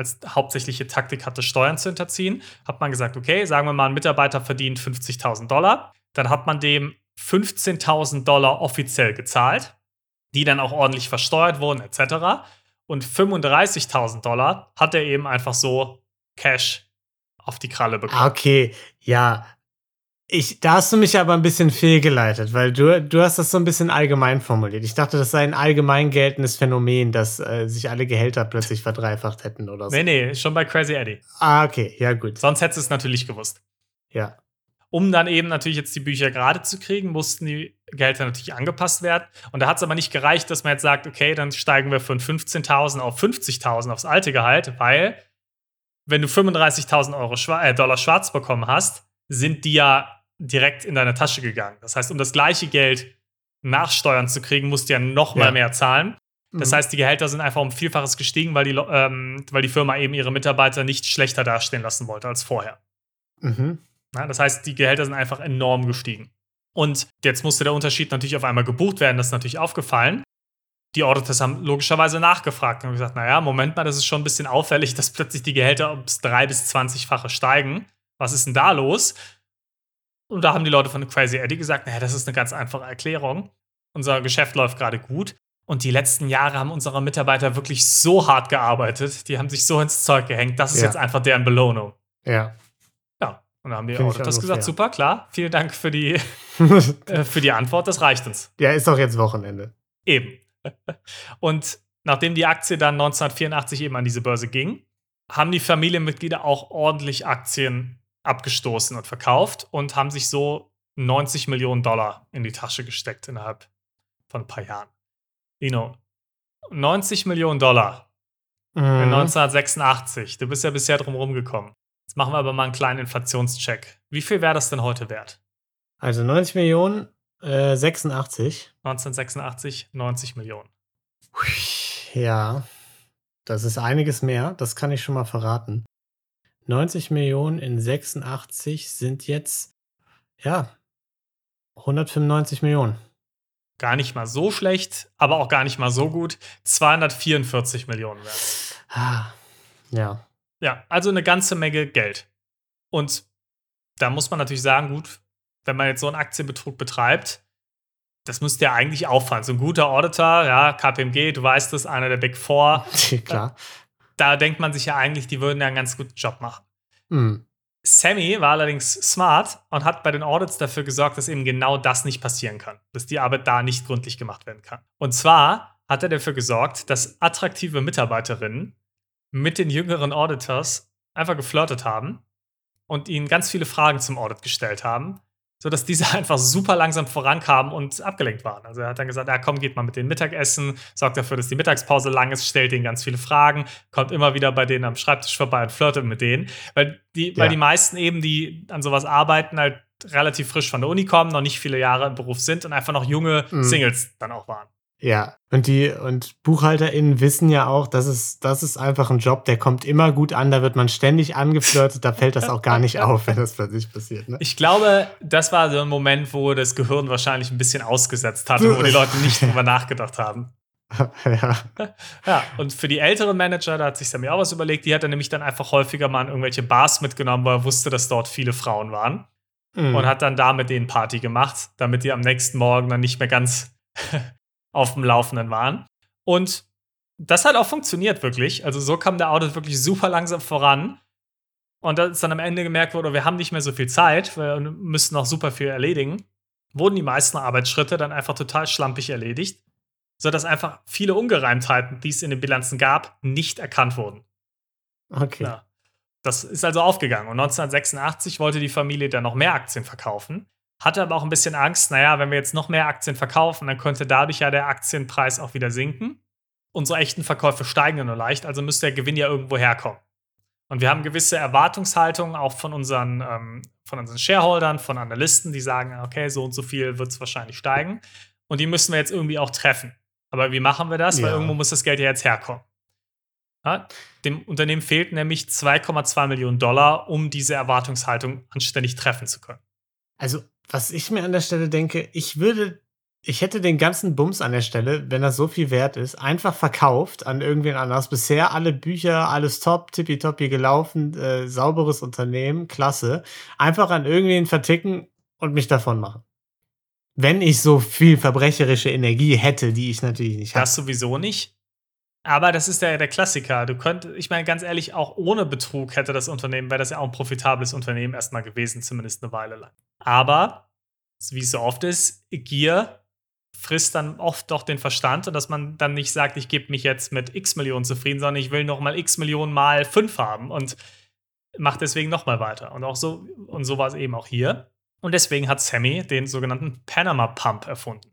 als hauptsächliche Taktik hatte, Steuern zu hinterziehen, hat man gesagt, okay, sagen wir mal, ein Mitarbeiter verdient 50.000 Dollar, dann hat man dem 15.000 Dollar offiziell gezahlt, die dann auch ordentlich versteuert wurden, etc. Und 35.000 Dollar hat er eben einfach so Cash auf die Kralle bekommen. Ah, okay, ja. Ich, da hast du mich aber ein bisschen fehlgeleitet, weil du, du hast das so ein bisschen allgemein formuliert. Ich dachte, das sei ein allgemein geltendes Phänomen, dass äh, sich alle Gehälter plötzlich verdreifacht hätten oder so. Nee, nee, schon bei Crazy Eddie. Ah, okay, ja gut. Sonst hättest du es natürlich gewusst. Ja. Um dann eben natürlich jetzt die Bücher gerade zu kriegen, mussten die Gehälter natürlich angepasst werden. Und da hat es aber nicht gereicht, dass man jetzt sagt, okay, dann steigen wir von 15.000 auf 50.000 aufs alte Gehalt, weil wenn du 35.000 Euro schwa äh, Dollar schwarz bekommen hast, sind die ja direkt in deine Tasche gegangen. Das heißt, um das gleiche Geld nach Steuern zu kriegen, musst du ja noch mal Ja. mehr zahlen. Das Mhm. heißt, die Gehälter sind einfach um Vielfaches gestiegen, weil die, ähm, weil die Firma eben ihre Mitarbeiter nicht schlechter dastehen lassen wollte als vorher. Mhm. Ja, das heißt, die Gehälter sind einfach enorm gestiegen. Und jetzt musste der Unterschied natürlich auf einmal gebucht werden, das ist natürlich aufgefallen. Die Auditors haben logischerweise nachgefragt und gesagt, naja, Moment mal, das ist schon ein bisschen auffällig, dass plötzlich die Gehälter ums 3- bis 20-fache steigen. Was ist denn da los? Und da haben die Leute von Crazy Eddie gesagt, naja, das ist eine ganz einfache Erklärung. Unser Geschäft läuft gerade gut. Und die letzten Jahre haben unsere Mitarbeiter wirklich so hart gearbeitet, die haben sich so ins Zeug gehängt, das ist Ja. jetzt einfach deren Belohnung. Ja. Ja, und dann haben die Find Auditors auch gesagt, fair. super, klar, vielen Dank für die, äh, für die Antwort, das reicht uns. ja, ist doch jetzt Wochenende. Eben. Und nachdem die Aktie dann 1984 eben an diese Börse ging, haben die Familienmitglieder auch ordentlich Aktien abgestoßen und verkauft und haben sich so 90 Millionen Dollar in die Tasche gesteckt innerhalb von ein paar Jahren. Lino, 90 Millionen Dollar in Mhm. 1986. Du bist ja bisher drum rumgekommen. Jetzt machen wir aber mal einen kleinen Inflationscheck. Wie viel wäre das denn heute wert? Also 90 Millionen, äh, 86. 1986 90 Millionen. Ja, das ist einiges mehr, das kann ich schon mal verraten. 90 Millionen in 86 sind jetzt, ja, 195 Millionen. Gar nicht mal so schlecht, aber auch gar nicht mal so gut. 244 Millionen wert. Ah, ja. Ja, also eine ganze Menge Geld. Und da muss man natürlich sagen, gut, wenn man jetzt so einen Aktienbetrug betreibt, das müsste ja eigentlich auffallen. So ein guter Auditor, ja, KPMG, du weißt es, einer der Big Four, Klar. Da denkt man sich ja eigentlich, die würden ja einen ganz guten Job machen. Hm. Sammy war allerdings smart und hat bei den Audits dafür gesorgt, dass eben genau das nicht passieren kann, dass die Arbeit da nicht gründlich gemacht werden kann. Und zwar hat er dafür gesorgt, dass attraktive Mitarbeiterinnen mit den jüngeren Auditors einfach geflirtet haben und ihnen ganz viele Fragen zum Audit gestellt haben, sodass diese einfach super langsam vorankamen und abgelenkt waren. Also er hat dann gesagt, ja komm, geht mal mit denen Mittagessen, sorgt dafür, dass die Mittagspause lang ist, stellt ihnen ganz viele Fragen, kommt immer wieder bei denen am Schreibtisch vorbei und flirtet mit denen. Weil die, weil Ja. die meisten eben, die an sowas arbeiten, halt relativ frisch von der Uni kommen, noch nicht viele Jahre im Beruf sind und einfach noch junge Mhm. Singles dann auch waren. Ja, und die und BuchhalterInnen wissen ja auch, das ist, das ist einfach ein Job, der kommt immer gut an, da wird man ständig angeflirtet, da fällt das auch gar nicht auf, wenn das plötzlich passiert. Ne? Ich glaube, das war so ein Moment, wo das Gehirn wahrscheinlich ein bisschen ausgesetzt hatte, wo die Leute nicht drüber nachgedacht haben. ja. Ja, und für die älteren Manager, da hat sich Sammy auch was überlegt, die hat er nämlich dann einfach häufiger mal in irgendwelche Bars mitgenommen, weil er wusste, dass dort viele Frauen waren. Mhm. Und hat dann da mit denen Party gemacht, damit die am nächsten Morgen dann nicht mehr ganz auf dem Laufenden waren. Und das hat auch funktioniert wirklich. Also so kam der Audit wirklich super langsam voran. Und als dann am Ende gemerkt wurde, wir haben nicht mehr so viel Zeit, wir müssen noch super viel erledigen, wurden die meisten Arbeitsschritte dann einfach total schlampig erledigt, sodass einfach viele Ungereimtheiten, die es in den Bilanzen gab, nicht erkannt wurden. Okay. Ja. Das ist also aufgegangen. Und 1986 wollte die Familie dann noch mehr Aktien verkaufen, hatte aber auch ein bisschen Angst, naja, wenn wir jetzt noch mehr Aktien verkaufen, dann könnte dadurch ja der Aktienpreis auch wieder sinken. Unsere echten Verkäufe steigen ja nur leicht, also müsste der Gewinn ja irgendwo herkommen. Und wir haben gewisse Erwartungshaltungen auch von unseren, ähm, von unseren Shareholdern, von Analysten, die sagen, okay, so und so viel wird es wahrscheinlich steigen. Und die müssen wir jetzt irgendwie auch treffen. Aber wie machen wir das? Weil Ja. irgendwo muss das Geld ja jetzt herkommen. Ja, dem Unternehmen fehlt nämlich 2,2 Millionen Dollar, um diese Erwartungshaltung anständig treffen zu können. Also, was ich mir an der Stelle denke, ich würde, ich hätte den ganzen Bums an der Stelle, wenn das so viel wert ist, einfach verkauft an irgendwen anders. Bisher alle Bücher, alles top, tippitoppi gelaufen, äh, sauberes Unternehmen, klasse. Einfach an irgendwen verticken und mich davon machen. Wenn ich so viel verbrecherische Energie hätte, die ich natürlich nicht habe. Das sowieso nicht. Aber das ist der, der Klassiker. Du könntest, ich meine, ganz ehrlich, auch ohne Betrug hätte das Unternehmen, wäre das ja auch ein profitables Unternehmen erstmal gewesen, zumindest eine Weile lang. Aber, wie es so oft ist, Gier frisst dann oft doch den Verstand und dass man dann nicht sagt, ich gebe mich jetzt mit x Millionen zufrieden, sondern ich will noch mal x Millionen mal fünf haben und macht deswegen noch mal weiter. Und auch so, und so war es eben auch hier. Und deswegen hat Sammy den sogenannten Panama Pump erfunden.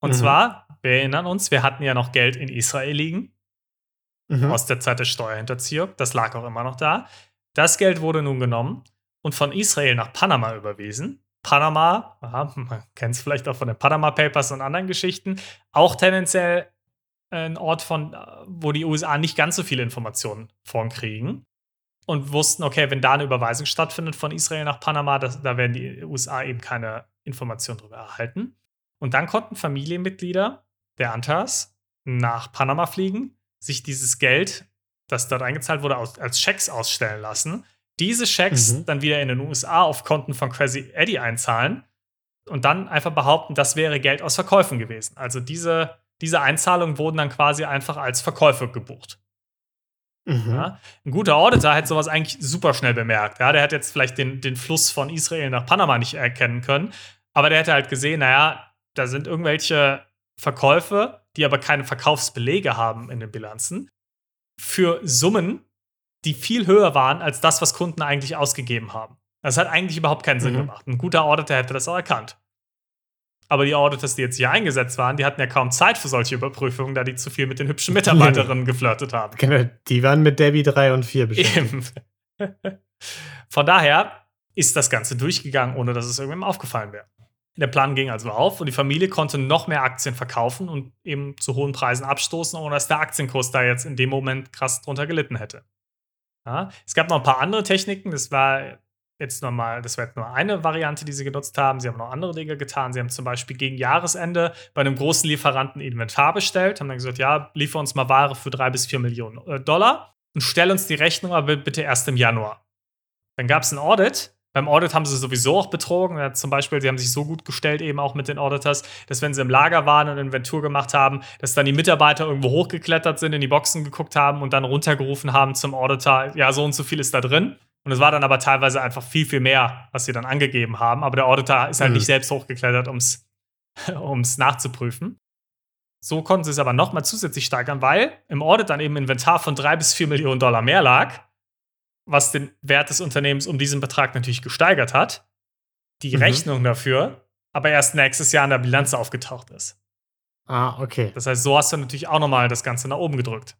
Und Mhm. zwar, wir erinnern uns, wir hatten ja noch Geld in Israel liegen, Mhm. aus der Zeit der Steuerhinterziehung. Das lag auch immer noch da. Das Geld wurde nun genommen und von Israel nach Panama überwiesen. Panama, aha, man kennt es vielleicht auch von den Panama Papers und anderen Geschichten, auch tendenziell ein Ort, von, äh, wo die USA nicht ganz so viele Informationen von kriegen. Und wussten, okay, wenn da eine Überweisung stattfindet von Israel nach Panama, das, da werden die USA eben keine Informationen darüber erhalten. Und dann konnten Familienmitglieder der Antas nach Panama fliegen, sich dieses Geld, das dort eingezahlt wurde, als Schecks ausstellen lassen, diese Schecks Mhm. dann wieder in den USA auf Konten von Crazy Eddie einzahlen und dann einfach behaupten, das wäre Geld aus Verkäufen gewesen. Also diese, diese Einzahlungen wurden dann quasi einfach als Verkäufe gebucht. Mhm. Ja? Ein guter Auditor hätte sowas eigentlich super schnell bemerkt. Ja? Der hat jetzt vielleicht den, den Fluss von Israel nach Panama nicht erkennen können, aber der hätte halt gesehen, naja, da sind irgendwelche Verkäufe, die aber keine Verkaufsbelege haben in den Bilanzen, für Summen, die viel höher waren als das, was Kunden eigentlich ausgegeben haben. Das hat eigentlich überhaupt keinen Sinn Mhm. gemacht. Ein guter Auditor hätte das auch erkannt. Aber die Auditors, die jetzt hier eingesetzt waren, die hatten ja kaum Zeit für solche Überprüfungen, da die zu viel mit den hübschen Mitarbeiterinnen geflirtet haben. Genau, die waren mit Debbie 3 und 4 beschäftigt. Eben. Von daher ist das Ganze durchgegangen, ohne dass es irgendwem aufgefallen wäre. Der Plan ging also auf und die Familie konnte noch mehr Aktien verkaufen und eben zu hohen Preisen abstoßen, ohne dass der Aktienkurs da jetzt in dem Moment krass drunter gelitten hätte. Ja, es gab noch ein paar andere Techniken, das war jetzt nochmal, das war jetzt nur eine Variante, die sie genutzt haben. Sie haben noch andere Dinge getan. Sie haben zum Beispiel gegen Jahresende bei einem großen Lieferanten Inventar bestellt, haben dann gesagt, ja, liefer uns mal Ware für drei bis vier Millionen äh, Dollar und stell uns die Rechnung aber bitte erst im Januar. Dann gab es ein Audit. Beim Audit haben sie sowieso auch betrogen. Ja, zum Beispiel, sie haben sich so gut gestellt, eben auch mit den Auditors, dass wenn sie im Lager waren und Inventur gemacht haben, dass dann die Mitarbeiter irgendwo hochgeklettert sind, in die Boxen geguckt haben und dann runtergerufen haben zum Auditor, ja, so und so viel ist da drin. Und es war dann aber teilweise einfach viel, viel mehr, was sie dann angegeben haben. Aber der Auditor ist halt Mhm. nicht selbst hochgeklettert, um es nachzuprüfen. So konnten sie es aber nochmal zusätzlich steigern, weil im Audit dann eben Inventar von drei bis vier Millionen Dollar mehr lag, was den Wert des Unternehmens um diesen Betrag natürlich gesteigert hat. Die Mhm. Rechnung dafür aber erst nächstes Jahr in der Bilanz aufgetaucht ist. Ah, okay. Das heißt, so hast du natürlich auch nochmal das Ganze nach oben gedrückt.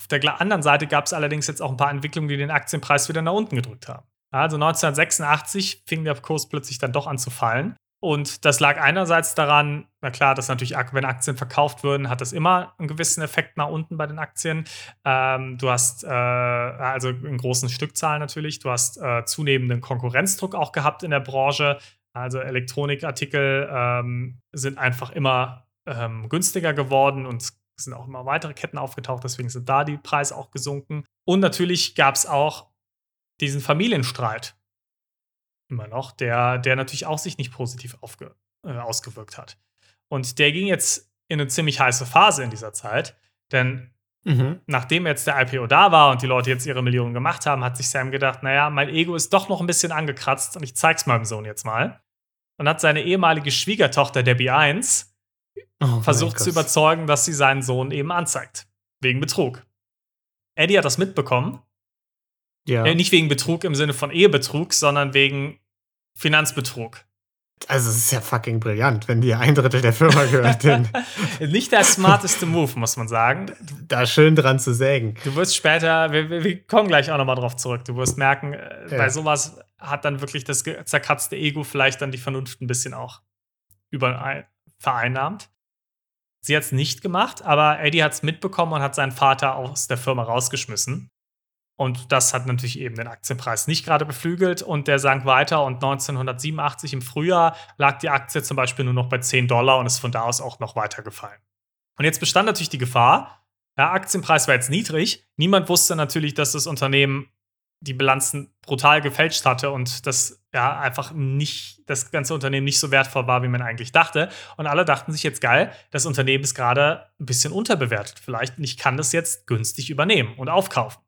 Auf der anderen Seite gab es allerdings jetzt auch ein paar Entwicklungen, die den Aktienpreis wieder nach unten gedrückt haben. Also 1986 fing der Kurs plötzlich dann doch an zu fallen. Und das lag einerseits daran, na klar, dass natürlich, wenn Aktien verkauft würden, hat das immer einen gewissen Effekt nach unten bei den Aktien. Ähm, du hast äh, also in großen Stückzahlen natürlich, du hast äh, zunehmenden Konkurrenzdruck auch gehabt in der Branche. Also Elektronikartikel ähm, sind einfach immer ähm, günstiger geworden und sind auch immer weitere Ketten aufgetaucht, deswegen sind da die Preise auch gesunken. Und natürlich gab es auch diesen Familienstreit immer noch, der, der natürlich auch sich nicht positiv aufge, äh, ausgewirkt hat. Und der ging jetzt in eine ziemlich heiße Phase in dieser Zeit, denn mhm. nachdem jetzt der IPO da war und die Leute jetzt ihre Millionen gemacht haben, hat sich Sam gedacht, naja, mein Ego ist doch noch ein bisschen angekratzt und ich zeig's meinem Sohn jetzt mal. Und hat seine ehemalige Schwiegertochter Debbie 1 oh versucht zu überzeugen, dass sie seinen Sohn eben anzeigt. Wegen Betrug. Eddie hat das mitbekommen ja. Äh, nicht wegen Betrug im Sinne von Ehebetrug, sondern wegen Finanzbetrug. Also es ist ja fucking brillant, wenn dir ein Drittel der Firma gehört. Nicht der smarteste Move, muss man sagen. Da schön dran zu sägen. Du wirst später, wir, wir kommen gleich auch nochmal drauf zurück, du wirst merken, äh, ja. bei sowas hat dann wirklich das zerkratzte Ego vielleicht dann die Vernunft ein bisschen auch über, vereinnahmt. Sie hat es nicht gemacht, aber Eddie hat es mitbekommen und hat seinen Vater aus der Firma rausgeschmissen. Und das hat natürlich eben den Aktienpreis nicht gerade beflügelt und der sank weiter und 1987 im Frühjahr lag die Aktie zum Beispiel nur noch bei 10 Dollar und ist von da aus auch noch weiter gefallen. Und jetzt bestand natürlich die Gefahr, der Aktienpreis war jetzt niedrig, niemand wusste natürlich, dass das Unternehmen die Bilanzen brutal gefälscht hatte und das ja einfach nicht, das ganze Unternehmen nicht so wertvoll war, wie man eigentlich dachte. Und alle dachten sich jetzt geil, das Unternehmen ist gerade ein bisschen unterbewertet vielleicht und ich kann das jetzt günstig übernehmen und aufkaufen.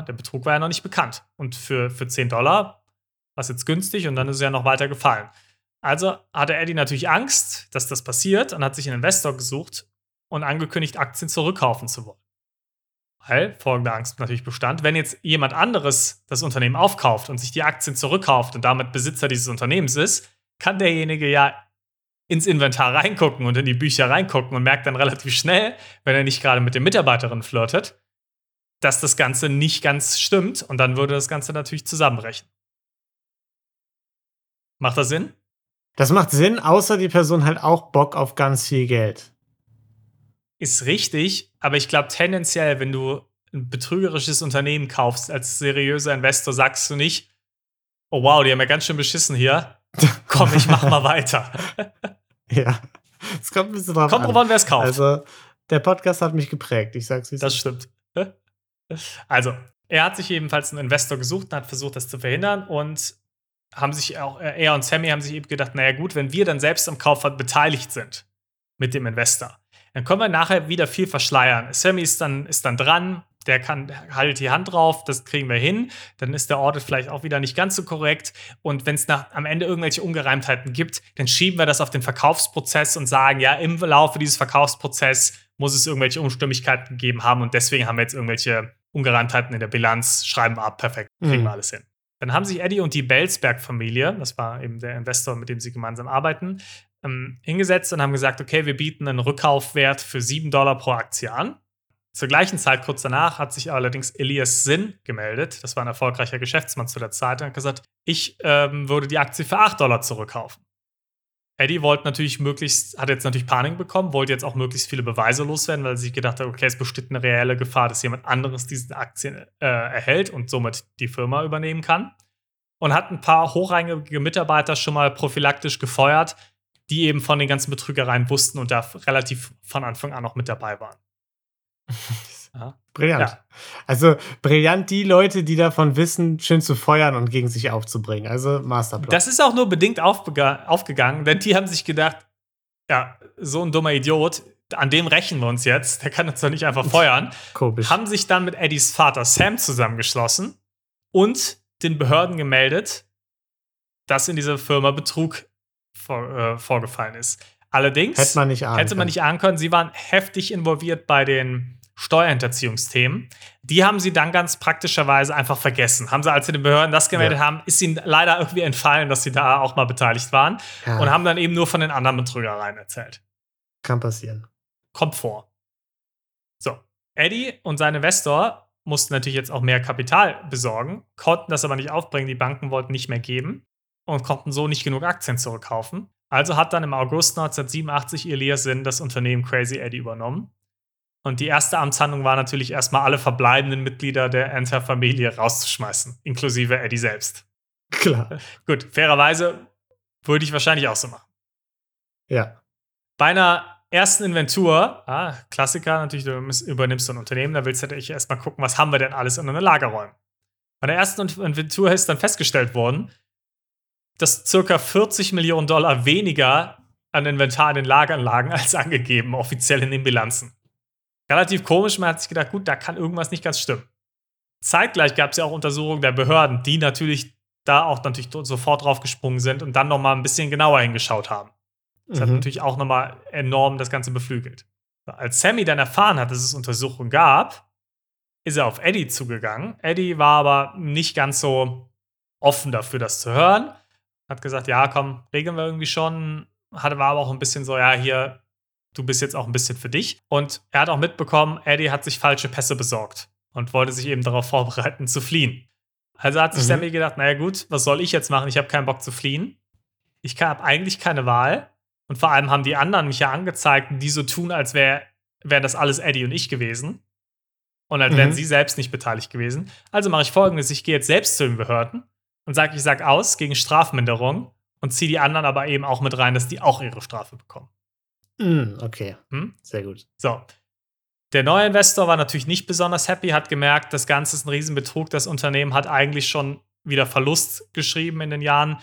Der Betrug war ja noch nicht bekannt. Und für, für 10 Dollar war es jetzt günstig und dann ist es ja noch weiter gefallen. Also hatte Eddie natürlich Angst, dass das passiert und hat sich einen Investor gesucht und angekündigt, Aktien zurückkaufen zu wollen. Weil folgende Angst natürlich bestand, wenn jetzt jemand anderes das Unternehmen aufkauft und sich die Aktien zurückkauft und damit Besitzer dieses Unternehmens ist, kann derjenige ja ins Inventar reingucken und in die Bücher reingucken und merkt dann relativ schnell, wenn er nicht gerade mit den Mitarbeiterinnen flirtet, dass das Ganze nicht ganz stimmt und dann würde das Ganze natürlich zusammenbrechen. Macht das Sinn? Das macht Sinn, außer die Person hat auch Bock auf ganz viel Geld. Ist richtig, aber ich glaube tendenziell, wenn du ein betrügerisches Unternehmen kaufst als seriöser Investor, sagst du nicht, oh wow, die haben ja ganz schön beschissen hier. Komm, ich mach mal weiter. ja. Es kommt ein bisschen drauf kommt an. drauf an, wer es kauft. Also, der Podcast hat mich geprägt. Ich sag's wie Das stimmt. Also, er hat sich jedenfalls einen Investor gesucht und hat versucht, das zu verhindern und haben sich auch, äh, er und Sammy haben sich eben gedacht, naja gut, wenn wir dann selbst am Kauf beteiligt sind mit dem Investor, dann können wir nachher wieder viel verschleiern. Sammy ist dann, ist dann dran, der kann halt die Hand drauf, das kriegen wir hin. Dann ist der Audit vielleicht auch wieder nicht ganz so korrekt. Und wenn es am Ende irgendwelche Ungereimtheiten gibt, dann schieben wir das auf den Verkaufsprozess und sagen, ja, im Laufe dieses Verkaufsprozesses muss es irgendwelche Unstimmigkeiten gegeben haben und deswegen haben wir jetzt irgendwelche Ungereimtheiten in der Bilanz, schreiben ab, perfekt, kriegen mhm. wir alles hin. Dann haben sich Eddie und die Belsberg-Familie, das war eben der Investor, mit dem sie gemeinsam arbeiten, ähm, hingesetzt und haben gesagt, okay, wir bieten einen Rückkaufwert für 7 Dollar pro Aktie an. Zur gleichen Zeit, kurz danach, hat sich allerdings Elias Sinn gemeldet. Das war ein erfolgreicher Geschäftsmann zu der Zeit und hat gesagt, ich ähm, würde die Aktie für 8 Dollar zurückkaufen. Eddie wollte natürlich möglichst, hat jetzt natürlich Panik bekommen, wollte jetzt auch möglichst viele Beweise loswerden, weil er sich gedacht hat, okay, es besteht eine reelle Gefahr, dass jemand anderes diese Aktien äh, erhält und somit die Firma übernehmen kann. Und hat ein paar hochrangige Mitarbeiter schon mal prophylaktisch gefeuert, die eben von den ganzen Betrügereien wussten und da relativ von Anfang an noch mit dabei waren. Ja. Brillant. Ja. Also brillant die Leute, die davon wissen, schön zu feuern und gegen sich aufzubringen. Also Masterplan. Das ist auch nur bedingt aufgegangen, denn die haben sich gedacht, ja, so ein dummer Idiot, an dem rächen wir uns jetzt, der kann uns doch nicht einfach feuern. Komisch. Haben sich dann mit Eddies Vater Sam zusammengeschlossen und den Behörden gemeldet, dass in dieser Firma Betrug vor, äh, vorgefallen ist. Allerdings hätte man nicht ahnen, hätte man nicht ahnen können. Sie waren heftig involviert bei den Steuerhinterziehungsthemen. Die haben sie dann ganz praktischerweise einfach vergessen. Haben sie, als sie den Behörden das gemeldet ja. haben, ist ihnen leider irgendwie entfallen, dass sie da auch mal beteiligt waren ja. und haben dann eben nur von den anderen Betrügereien erzählt. Kann passieren. Kommt vor. So, Eddie und sein Investor mussten natürlich jetzt auch mehr Kapital besorgen, konnten das aber nicht aufbringen. Die Banken wollten nicht mehr geben. und konnten so nicht genug Aktien zurückkaufen. Also hat dann im August 1987 Elias Sinn das Unternehmen Crazy Eddie übernommen. Und die erste Amtshandlung war natürlich erstmal alle verbleibenden Mitglieder der Enter-Familie rauszuschmeißen, inklusive Eddie selbst. Klar. Gut, fairerweise würde ich wahrscheinlich auch so machen. Ja. Bei einer ersten Inventur, ah, Klassiker natürlich, du übernimmst so ein Unternehmen, da willst du natürlich erstmal gucken, was haben wir denn alles in den Lagerräumen. Bei der ersten Inventur ist dann festgestellt worden, dass circa 40 Millionen Dollar weniger an Inventar in den Lagern lagen als angegeben, offiziell in den Bilanzen. Relativ komisch, man hat sich gedacht, gut, da kann irgendwas nicht ganz stimmen. Zeitgleich gab es ja auch Untersuchungen der Behörden, die natürlich da auch natürlich sofort drauf gesprungen sind und dann noch mal ein bisschen genauer hingeschaut haben. Das mhm. hat natürlich auch noch mal enorm das Ganze beflügelt. Als Sammy dann erfahren hat, dass es Untersuchungen gab, ist er auf Eddie zugegangen. Eddie war aber nicht ganz so offen dafür, das zu hören. Hat gesagt, ja, komm, regeln wir irgendwie schon. Hatte war aber auch ein bisschen so, ja, hier, du bist jetzt auch ein bisschen für dich. Und er hat auch mitbekommen, Eddie hat sich falsche Pässe besorgt und wollte sich eben darauf vorbereiten, zu fliehen. Also hat sich mhm. Sammy gedacht, naja gut, was soll ich jetzt machen? Ich habe keinen Bock zu fliehen. Ich habe eigentlich keine Wahl. Und vor allem haben die anderen mich ja angezeigt, die so tun, als wäre wär das alles Eddie und ich gewesen. Und als mhm. wären sie selbst nicht beteiligt gewesen. Also mache ich folgendes: Ich gehe jetzt selbst zu den Behörden und sage, ich sage aus gegen Strafminderung und ziehe die anderen aber eben auch mit rein, dass die auch ihre Strafe bekommen. Mhm, okay. Hm? Sehr gut. So. Der neue Investor war natürlich nicht besonders happy, hat gemerkt, das Ganze ist ein Riesenbetrug. Das Unternehmen hat eigentlich schon wieder Verlust geschrieben in den Jahren,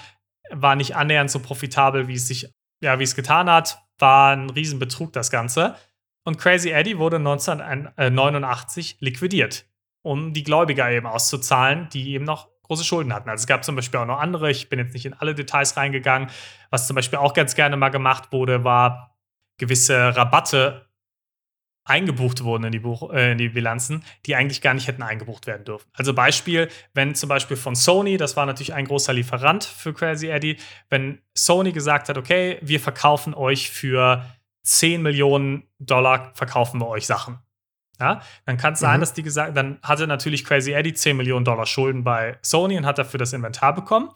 war nicht annähernd so profitabel, wie es sich, ja, wie es getan hat. War ein Riesenbetrug, das Ganze. Und Crazy Eddie wurde 1989 liquidiert, um die Gläubiger eben auszuzahlen, die eben noch große Schulden hatten. Also es gab zum Beispiel auch noch andere, ich bin jetzt nicht in alle Details reingegangen. Was zum Beispiel auch ganz gerne mal gemacht wurde, war gewisse Rabatte eingebucht wurden in die, Buch, äh, in die Bilanzen, die eigentlich gar nicht hätten eingebucht werden dürfen. Also Beispiel, wenn zum Beispiel von Sony, das war natürlich ein großer Lieferant für Crazy Eddie, wenn Sony gesagt hat, okay, wir verkaufen euch für 10 Millionen Dollar, verkaufen wir euch Sachen. Ja, dann kann es sein, mhm. dass die gesagt, dann hatte natürlich Crazy Eddie 10 Millionen Dollar Schulden bei Sony und hat dafür das Inventar bekommen.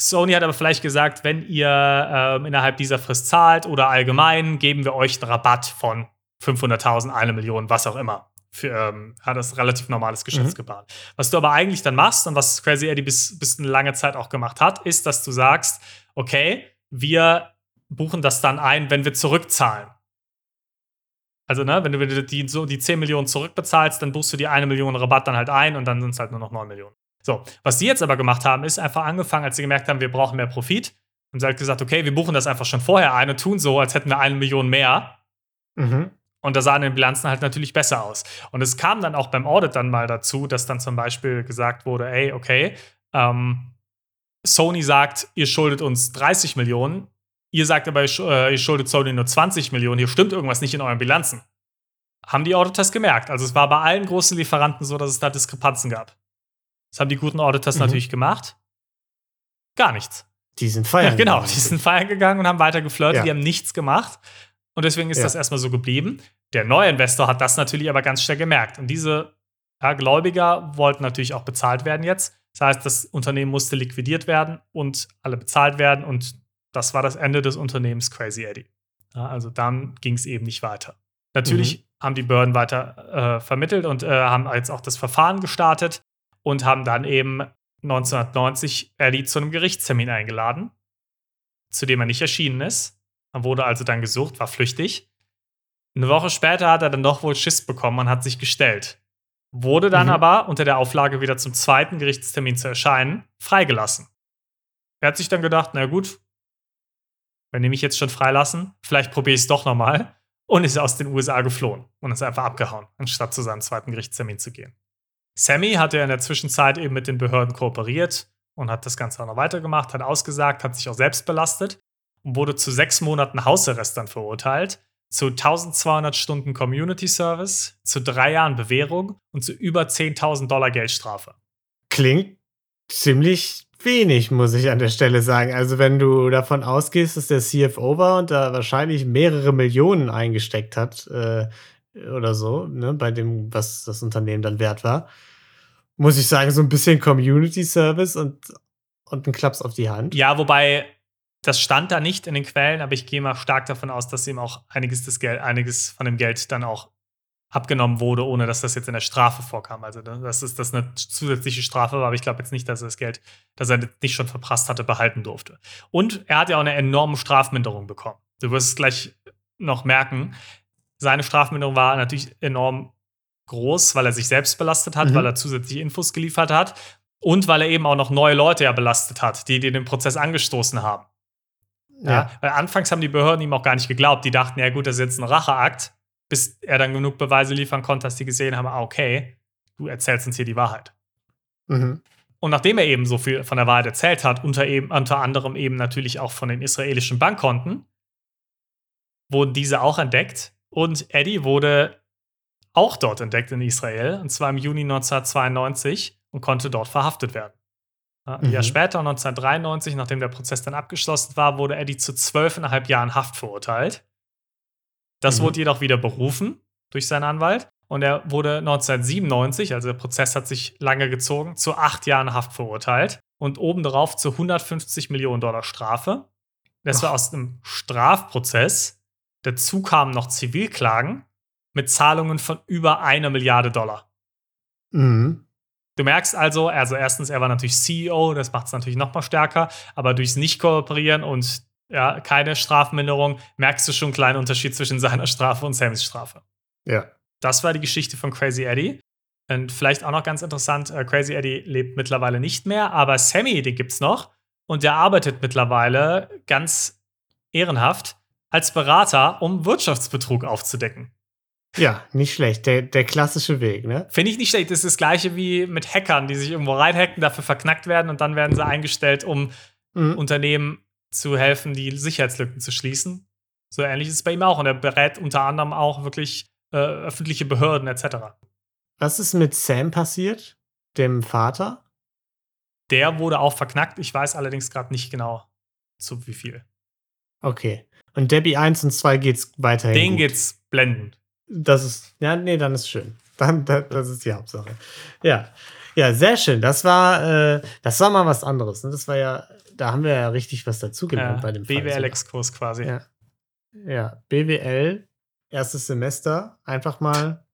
Sony hat aber vielleicht gesagt, wenn ihr ähm, innerhalb dieser Frist zahlt oder allgemein, geben wir euch einen Rabatt von 500.000, eine Million, was auch immer. Für, ähm, hat das relativ normales Geschäftsgebaren. Mhm. Was du aber eigentlich dann machst und was Crazy Eddie bis, bis eine lange Zeit auch gemacht hat, ist, dass du sagst, okay, wir buchen das dann ein, wenn wir zurückzahlen. Also, ne, wenn du die, so die 10 Millionen zurückbezahlst, dann buchst du die eine Million Rabatt dann halt ein und dann sind es halt nur noch 9 Millionen. So, was die jetzt aber gemacht haben, ist einfach angefangen, als sie gemerkt haben, wir brauchen mehr Profit, haben sie halt gesagt, okay, wir buchen das einfach schon vorher ein und tun so, als hätten wir eine Million mehr. Mhm. Und da sahen die Bilanzen halt natürlich besser aus. Und es kam dann auch beim Audit dann mal dazu, dass dann zum Beispiel gesagt wurde, ey, okay, ähm, Sony sagt, ihr schuldet uns 30 Millionen, ihr sagt aber, ihr schuldet Sony nur 20 Millionen, hier stimmt irgendwas nicht in euren Bilanzen. Haben die Auditors gemerkt. Also es war bei allen großen Lieferanten so, dass es da Diskrepanzen gab. Das haben die guten Auditors mhm. natürlich gemacht. Gar nichts. Die sind feiern ja, Genau, die sind feiern gegangen und haben weiter geflirtet, ja. die haben nichts gemacht. Und deswegen ist ja. das erstmal so geblieben. Der neue Investor hat das natürlich aber ganz schnell gemerkt. Und diese ja, Gläubiger wollten natürlich auch bezahlt werden jetzt. Das heißt, das Unternehmen musste liquidiert werden und alle bezahlt werden. Und das war das Ende des Unternehmens Crazy Eddie. Ja, also dann ging es eben nicht weiter. Natürlich mhm. haben die Behörden weiter äh, vermittelt und äh, haben jetzt auch das Verfahren gestartet und haben dann eben 1990 Eddie zu einem Gerichtstermin eingeladen, zu dem er nicht erschienen ist. Er wurde also dann gesucht, war flüchtig. Eine Woche später hat er dann doch wohl Schiss bekommen und hat sich gestellt. Wurde dann mhm. aber unter der Auflage wieder zum zweiten Gerichtstermin zu erscheinen, freigelassen. Er hat sich dann gedacht, na gut, wenn die mich jetzt schon freilassen, vielleicht probiere ich es doch nochmal und ist aus den USA geflohen und ist einfach abgehauen, anstatt zu seinem zweiten Gerichtstermin zu gehen. Sammy hat ja in der Zwischenzeit eben mit den Behörden kooperiert und hat das Ganze auch noch weitergemacht, hat ausgesagt, hat sich auch selbst belastet und wurde zu sechs Monaten Hausarrest dann verurteilt, zu 1200 Stunden Community Service, zu drei Jahren Bewährung und zu über 10.000 Dollar Geldstrafe. Klingt ziemlich wenig, muss ich an der Stelle sagen. Also, wenn du davon ausgehst, dass der CFO war und da wahrscheinlich mehrere Millionen eingesteckt hat äh, oder so, ne, bei dem, was das Unternehmen dann wert war, muss ich sagen, so ein bisschen Community Service und und einen Klaps auf die Hand. Ja, wobei das stand da nicht in den Quellen, aber ich gehe mal stark davon aus, dass ihm auch einiges, des Geld, einiges von dem Geld dann auch abgenommen wurde, ohne dass das jetzt in der Strafe vorkam. Also, dass es das eine zusätzliche Strafe war, aber ich glaube jetzt nicht, dass er das Geld, das er nicht schon verprasst hatte, behalten durfte. Und er hat ja auch eine enorme Strafminderung bekommen. Du wirst es gleich noch merken. Seine Strafminderung war natürlich enorm groß, weil er sich selbst belastet hat, mhm. weil er zusätzliche Infos geliefert hat und weil er eben auch noch neue Leute ja belastet hat, die, die den Prozess angestoßen haben. Ja. ja. Weil anfangs haben die Behörden ihm auch gar nicht geglaubt. Die dachten, ja gut, das ist jetzt ein Racheakt, bis er dann genug Beweise liefern konnte, dass die gesehen haben, ah, okay, du erzählst uns hier die Wahrheit. Mhm. Und nachdem er eben so viel von der Wahrheit erzählt hat, unter, eben, unter anderem eben natürlich auch von den israelischen Bankkonten, wurden diese auch entdeckt. Und Eddie wurde auch dort entdeckt in Israel, und zwar im Juni 1992 und konnte dort verhaftet werden. Ein mhm. Jahr später, 1993, nachdem der Prozess dann abgeschlossen war, wurde Eddie zu zwölfeinhalb Jahren Haft verurteilt. Das mhm. wurde jedoch wieder berufen durch seinen Anwalt und er wurde 1997, also der Prozess hat sich lange gezogen, zu acht Jahren Haft verurteilt und obendrauf zu 150 Millionen Dollar Strafe. Das Ach. war aus einem Strafprozess. Dazu kamen noch Zivilklagen mit Zahlungen von über einer Milliarde Dollar. Mhm. Du merkst also, also erstens, er war natürlich CEO, das macht es natürlich noch mal stärker, aber durchs Nicht-Kooperieren und ja, keine Strafminderung, merkst du schon einen kleinen Unterschied zwischen seiner Strafe und Sammys Strafe. Ja. Das war die Geschichte von Crazy Eddie. Und vielleicht auch noch ganz interessant, äh, Crazy Eddie lebt mittlerweile nicht mehr, aber Sammy, den gibt's noch. Und der arbeitet mittlerweile ganz ehrenhaft als Berater, um Wirtschaftsbetrug aufzudecken. Ja, nicht schlecht. Der, der klassische Weg, ne? Finde ich nicht schlecht. Das ist das gleiche wie mit Hackern, die sich irgendwo reinhacken, dafür verknackt werden und dann werden sie eingestellt, um mhm. Unternehmen zu helfen, die Sicherheitslücken zu schließen. So ähnlich ist es bei ihm auch. Und er berät unter anderem auch wirklich äh, öffentliche Behörden etc. Was ist mit Sam passiert, dem Vater? Der wurde auch verknackt. Ich weiß allerdings gerade nicht genau, zu wie viel. Okay. Und Debbie 1 und 2 geht's weiterhin. Den gut. geht's blendend. Das ist, ja, nee, dann ist schön. Dann, das ist die Hauptsache. Ja. Ja, sehr schön. Das war, äh, das war mal was anderes. Ne? Das war ja da haben wir ja richtig was dazugelernt ja, bei dem BWL-Exkurs quasi. Ja. ja, BWL, erstes Semester, einfach mal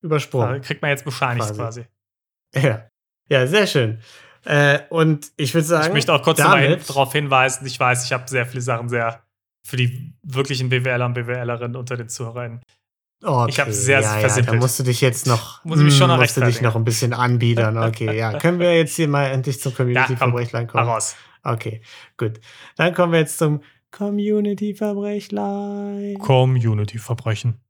übersprungen. Da kriegt man jetzt bescheinigt quasi. quasi. Ja. ja, sehr schön. Äh, und ich würde sagen. Ich möchte auch kurz damit, darauf hinweisen, ich weiß, ich habe sehr viele Sachen sehr für die wirklichen BWLer und BWLerinnen unter den Zuhörern. Okay, ich habe sehr ja, versimpelt. Ja, da musst du dich jetzt noch, Muss ich mich schon noch musst du dich noch ein bisschen anbiedern. Okay, ja. Können wir jetzt hier mal endlich zum Community-Verbrechlein kommen? Raus. Okay, gut. Dann kommen wir jetzt zum Community-Verbrechlein. Community-Verbrechen.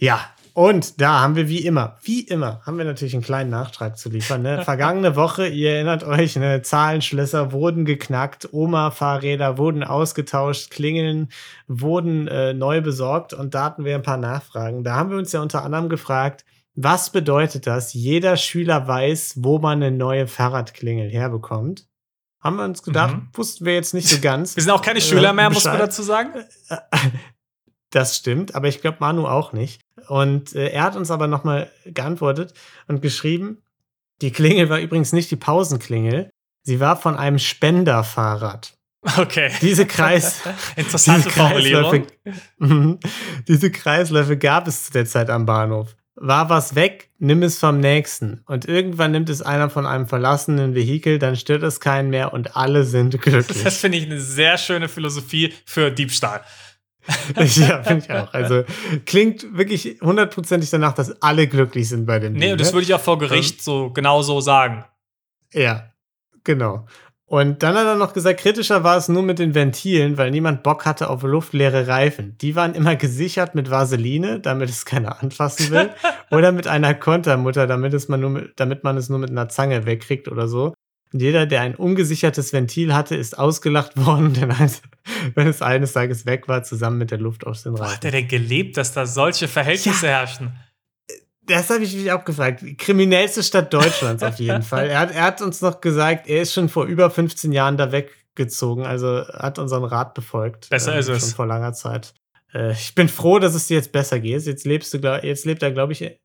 Ja, und da haben wir wie immer, wie immer, haben wir natürlich einen kleinen Nachtrag zu liefern. Ne? Vergangene Woche, ihr erinnert euch, ne, Zahlenschlösser wurden geknackt, Oma-Fahrräder wurden ausgetauscht, Klingeln wurden äh, neu besorgt und da hatten wir ein paar Nachfragen. Da haben wir uns ja unter anderem gefragt, was bedeutet das? Jeder Schüler weiß, wo man eine neue Fahrradklingel herbekommt. Haben wir uns gedacht, mhm. wussten wir jetzt nicht so ganz. wir sind auch keine Schüler mehr, muss man dazu sagen. Das stimmt, aber ich glaube Manu auch nicht. Und äh, er hat uns aber nochmal geantwortet und geschrieben, die Klingel war übrigens nicht die Pausenklingel, sie war von einem Spenderfahrrad. Okay. Diese Kreis. Interessante diese Kreisläufe, mhm. diese Kreisläufe gab es zu der Zeit am Bahnhof war was weg, nimm es vom nächsten. Und irgendwann nimmt es einer von einem verlassenen Vehikel, dann stört es keinen mehr und alle sind glücklich. Das finde ich eine sehr schöne Philosophie für Diebstahl. ja, finde ich auch. Also klingt wirklich hundertprozentig danach, dass alle glücklich sind bei dem. Nee, Ding, und das ne? würde ich auch vor Gericht ähm, so genau so sagen. Ja, genau. Und dann hat er noch gesagt, kritischer war es nur mit den Ventilen, weil niemand Bock hatte auf luftleere Reifen. Die waren immer gesichert mit Vaseline, damit es keiner anfassen will, oder mit einer Kontermutter, damit, es man nur mit, damit man es nur mit einer Zange wegkriegt oder so. Jeder, der ein ungesichertes Ventil hatte, ist ausgelacht worden, denn eins, wenn es eines Tages weg war, zusammen mit der Luft aus den Reifen. Hat er denn gelebt, dass da solche Verhältnisse ja. herrschen? Das habe ich mich auch gefragt. Kriminellste Stadt Deutschlands auf jeden Fall. Er hat, er hat uns noch gesagt, er ist schon vor über 15 Jahren da weggezogen, also hat unseren Rat befolgt. Besser äh, ist es. Schon vor langer Zeit. Äh, ich bin froh, dass es dir jetzt besser geht. Jetzt lebst du, jetzt lebt er, glaube ich,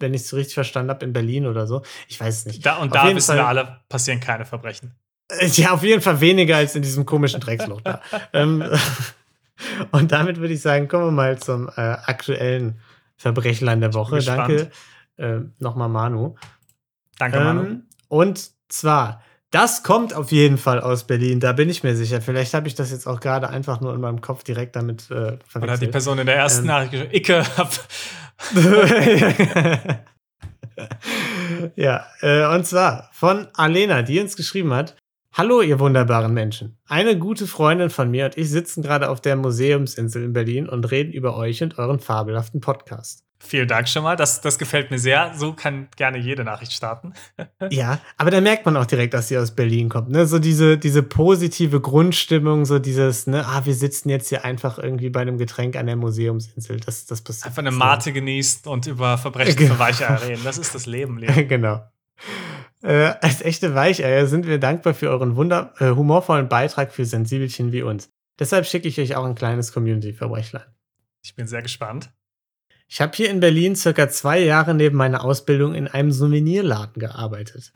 wenn ich es richtig verstanden habe, in Berlin oder so. Ich weiß es nicht. Da, und auf da wissen Fall, wir alle, passieren keine Verbrechen. Äh, Ja, auf jeden Fall weniger als in diesem komischen Drecksloch da. ähm, und damit würde ich sagen, kommen wir mal zum äh, aktuellen Verbrechlein der Woche. Danke äh, nochmal, Manu. Danke, Manu. Ähm, und zwar, das kommt auf jeden Fall aus Berlin, da bin ich mir sicher. Vielleicht habe ich das jetzt auch gerade einfach nur in meinem Kopf direkt damit äh, Oder hat die verwechselt. Person in der ersten Ähm. Nachricht geschrieben, Icke, ja, äh, und zwar von Alena, die uns geschrieben hat: Hallo, ihr wunderbaren Menschen. Eine gute Freundin von mir und ich sitzen gerade auf der Museumsinsel in Berlin und reden über euch und euren fabelhaften Podcast. Vielen Dank schon mal. Das, das gefällt mir sehr. So kann gerne jede Nachricht starten. Ja, aber da merkt man auch direkt, dass sie aus Berlin kommt. Ne? So diese, diese positive Grundstimmung, so dieses, ne, ah, wir sitzen jetzt hier einfach irgendwie bei einem Getränk an der Museumsinsel. Das, das passiert. Einfach eine. Mate genießt und über Verbrechen Genau. für Weicheier reden. Das ist das Leben, Leo. genau. Äh, als echte Weicheier sind wir dankbar für euren wunder äh, humorvollen Beitrag für Sensibelchen wie uns. Deshalb schicke ich euch auch ein kleines Community-Verbrechlein. Ich bin sehr gespannt. Ich habe hier in Berlin circa zwei Jahre neben meiner Ausbildung in einem Souvenirladen gearbeitet.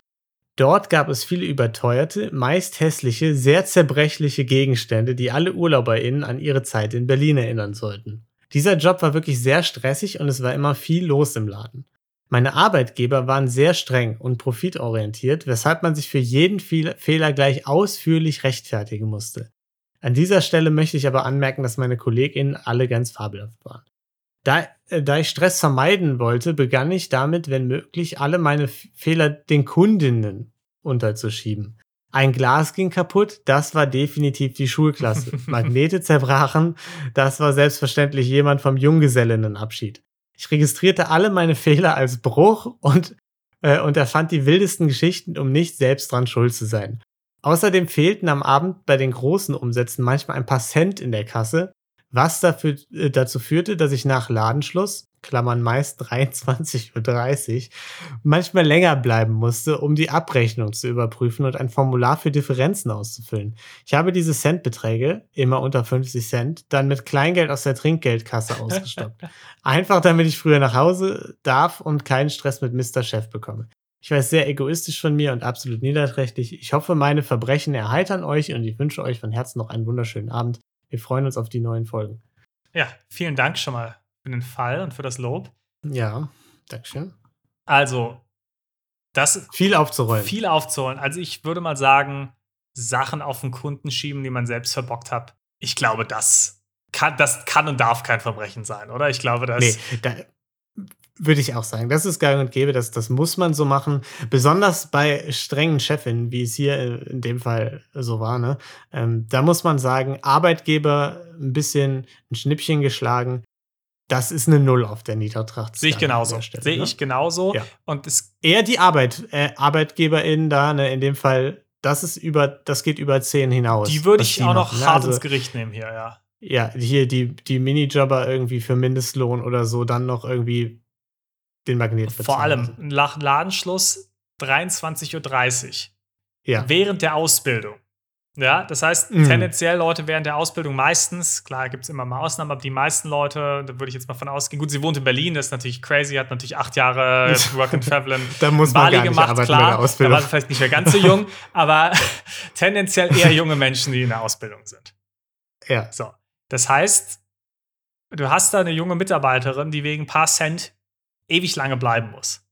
Dort gab es viele überteuerte, meist hässliche, sehr zerbrechliche Gegenstände, die alle UrlauberInnen an ihre Zeit in Berlin erinnern sollten. Dieser Job war wirklich sehr stressig und es war immer viel los im Laden. Meine Arbeitgeber waren sehr streng und profitorientiert, weshalb man sich für jeden Fehl- Fehler gleich ausführlich rechtfertigen musste. An dieser Stelle möchte ich aber anmerken, dass meine KollegInnen alle ganz fabelhaft waren. Da, äh, da ich Stress vermeiden wollte, begann ich damit, wenn möglich, alle meine Fehler den Kundinnen unterzuschieben. Ein Glas ging kaputt, das war definitiv die Schulklasse. Magnete zerbrachen, das war selbstverständlich jemand vom Junggesellinnenabschied. Ich registrierte alle meine Fehler als Bruch und, äh, und erfand die wildesten Geschichten, um nicht selbst dran schuld zu sein. Außerdem fehlten am Abend bei den großen Umsätzen manchmal ein paar Cent in der Kasse, was dafür, äh, dazu führte, dass ich nach Ladenschluss, Klammern meist 23.30 Uhr, manchmal länger bleiben musste, um die Abrechnung zu überprüfen und ein Formular für Differenzen auszufüllen. Ich habe diese Centbeträge, immer unter 50 Cent, dann mit Kleingeld aus der Trinkgeldkasse ausgestoppt. Einfach damit ich früher nach Hause darf und keinen Stress mit Mr. Chef bekomme. Ich weiß sehr egoistisch von mir und absolut niederträchtig. Ich hoffe, meine Verbrechen erheitern euch und ich wünsche euch von Herzen noch einen wunderschönen Abend. Wir freuen uns auf die neuen Folgen. Ja, vielen Dank schon mal für den Fall und für das Lob. Ja, Dankeschön. Also, das Viel aufzurollen. viel aufzuholen. Also, ich würde mal sagen, Sachen auf den Kunden schieben, die man selbst verbockt hat. Ich glaube, das kann, das kann und darf kein Verbrechen sein, oder? Ich glaube, das. Nee, da würde ich auch sagen. Das ist gang und gäbe, das, das muss man so machen. Besonders bei strengen Chefinnen, wie es hier äh, in dem Fall so war. Ne? Ähm, da muss man sagen, Arbeitgeber ein bisschen ein Schnippchen geschlagen. Das ist eine Null auf der Niedertracht. Sehe ich genauso. Sehe ich genauso. Ja. Und es Eher die Arbeit, äh, ArbeitgeberInnen da, ne, in dem Fall, das ist über, das geht über 10 hinaus. die würde ich die auch noch machen, ne? hart Also- ins Gericht nehmen hier, ja. ja, hier die, die Minijobber irgendwie für Mindestlohn oder so, dann noch irgendwie den Magnet Vor allem nach Ladenschluss 23.30 Uhr. Ja. Während der Ausbildung. Ja, das heißt, Mhm. tendenziell Leute während der Ausbildung meistens, klar gibt es immer mal Ausnahmen, aber die meisten Leute, da würde ich jetzt mal von ausgehen, gut, sie wohnt in Berlin, das ist natürlich crazy, hat natürlich acht Jahre Work and Travel in Da muss man Bali gemacht, klar. Da war sie vielleicht nicht mehr ganz so jung, aber tendenziell eher junge Menschen, die in der Ausbildung sind. Ja. So. Das heißt, du hast da eine junge Mitarbeiterin, die wegen ein paar Cent ewig lange bleiben muss.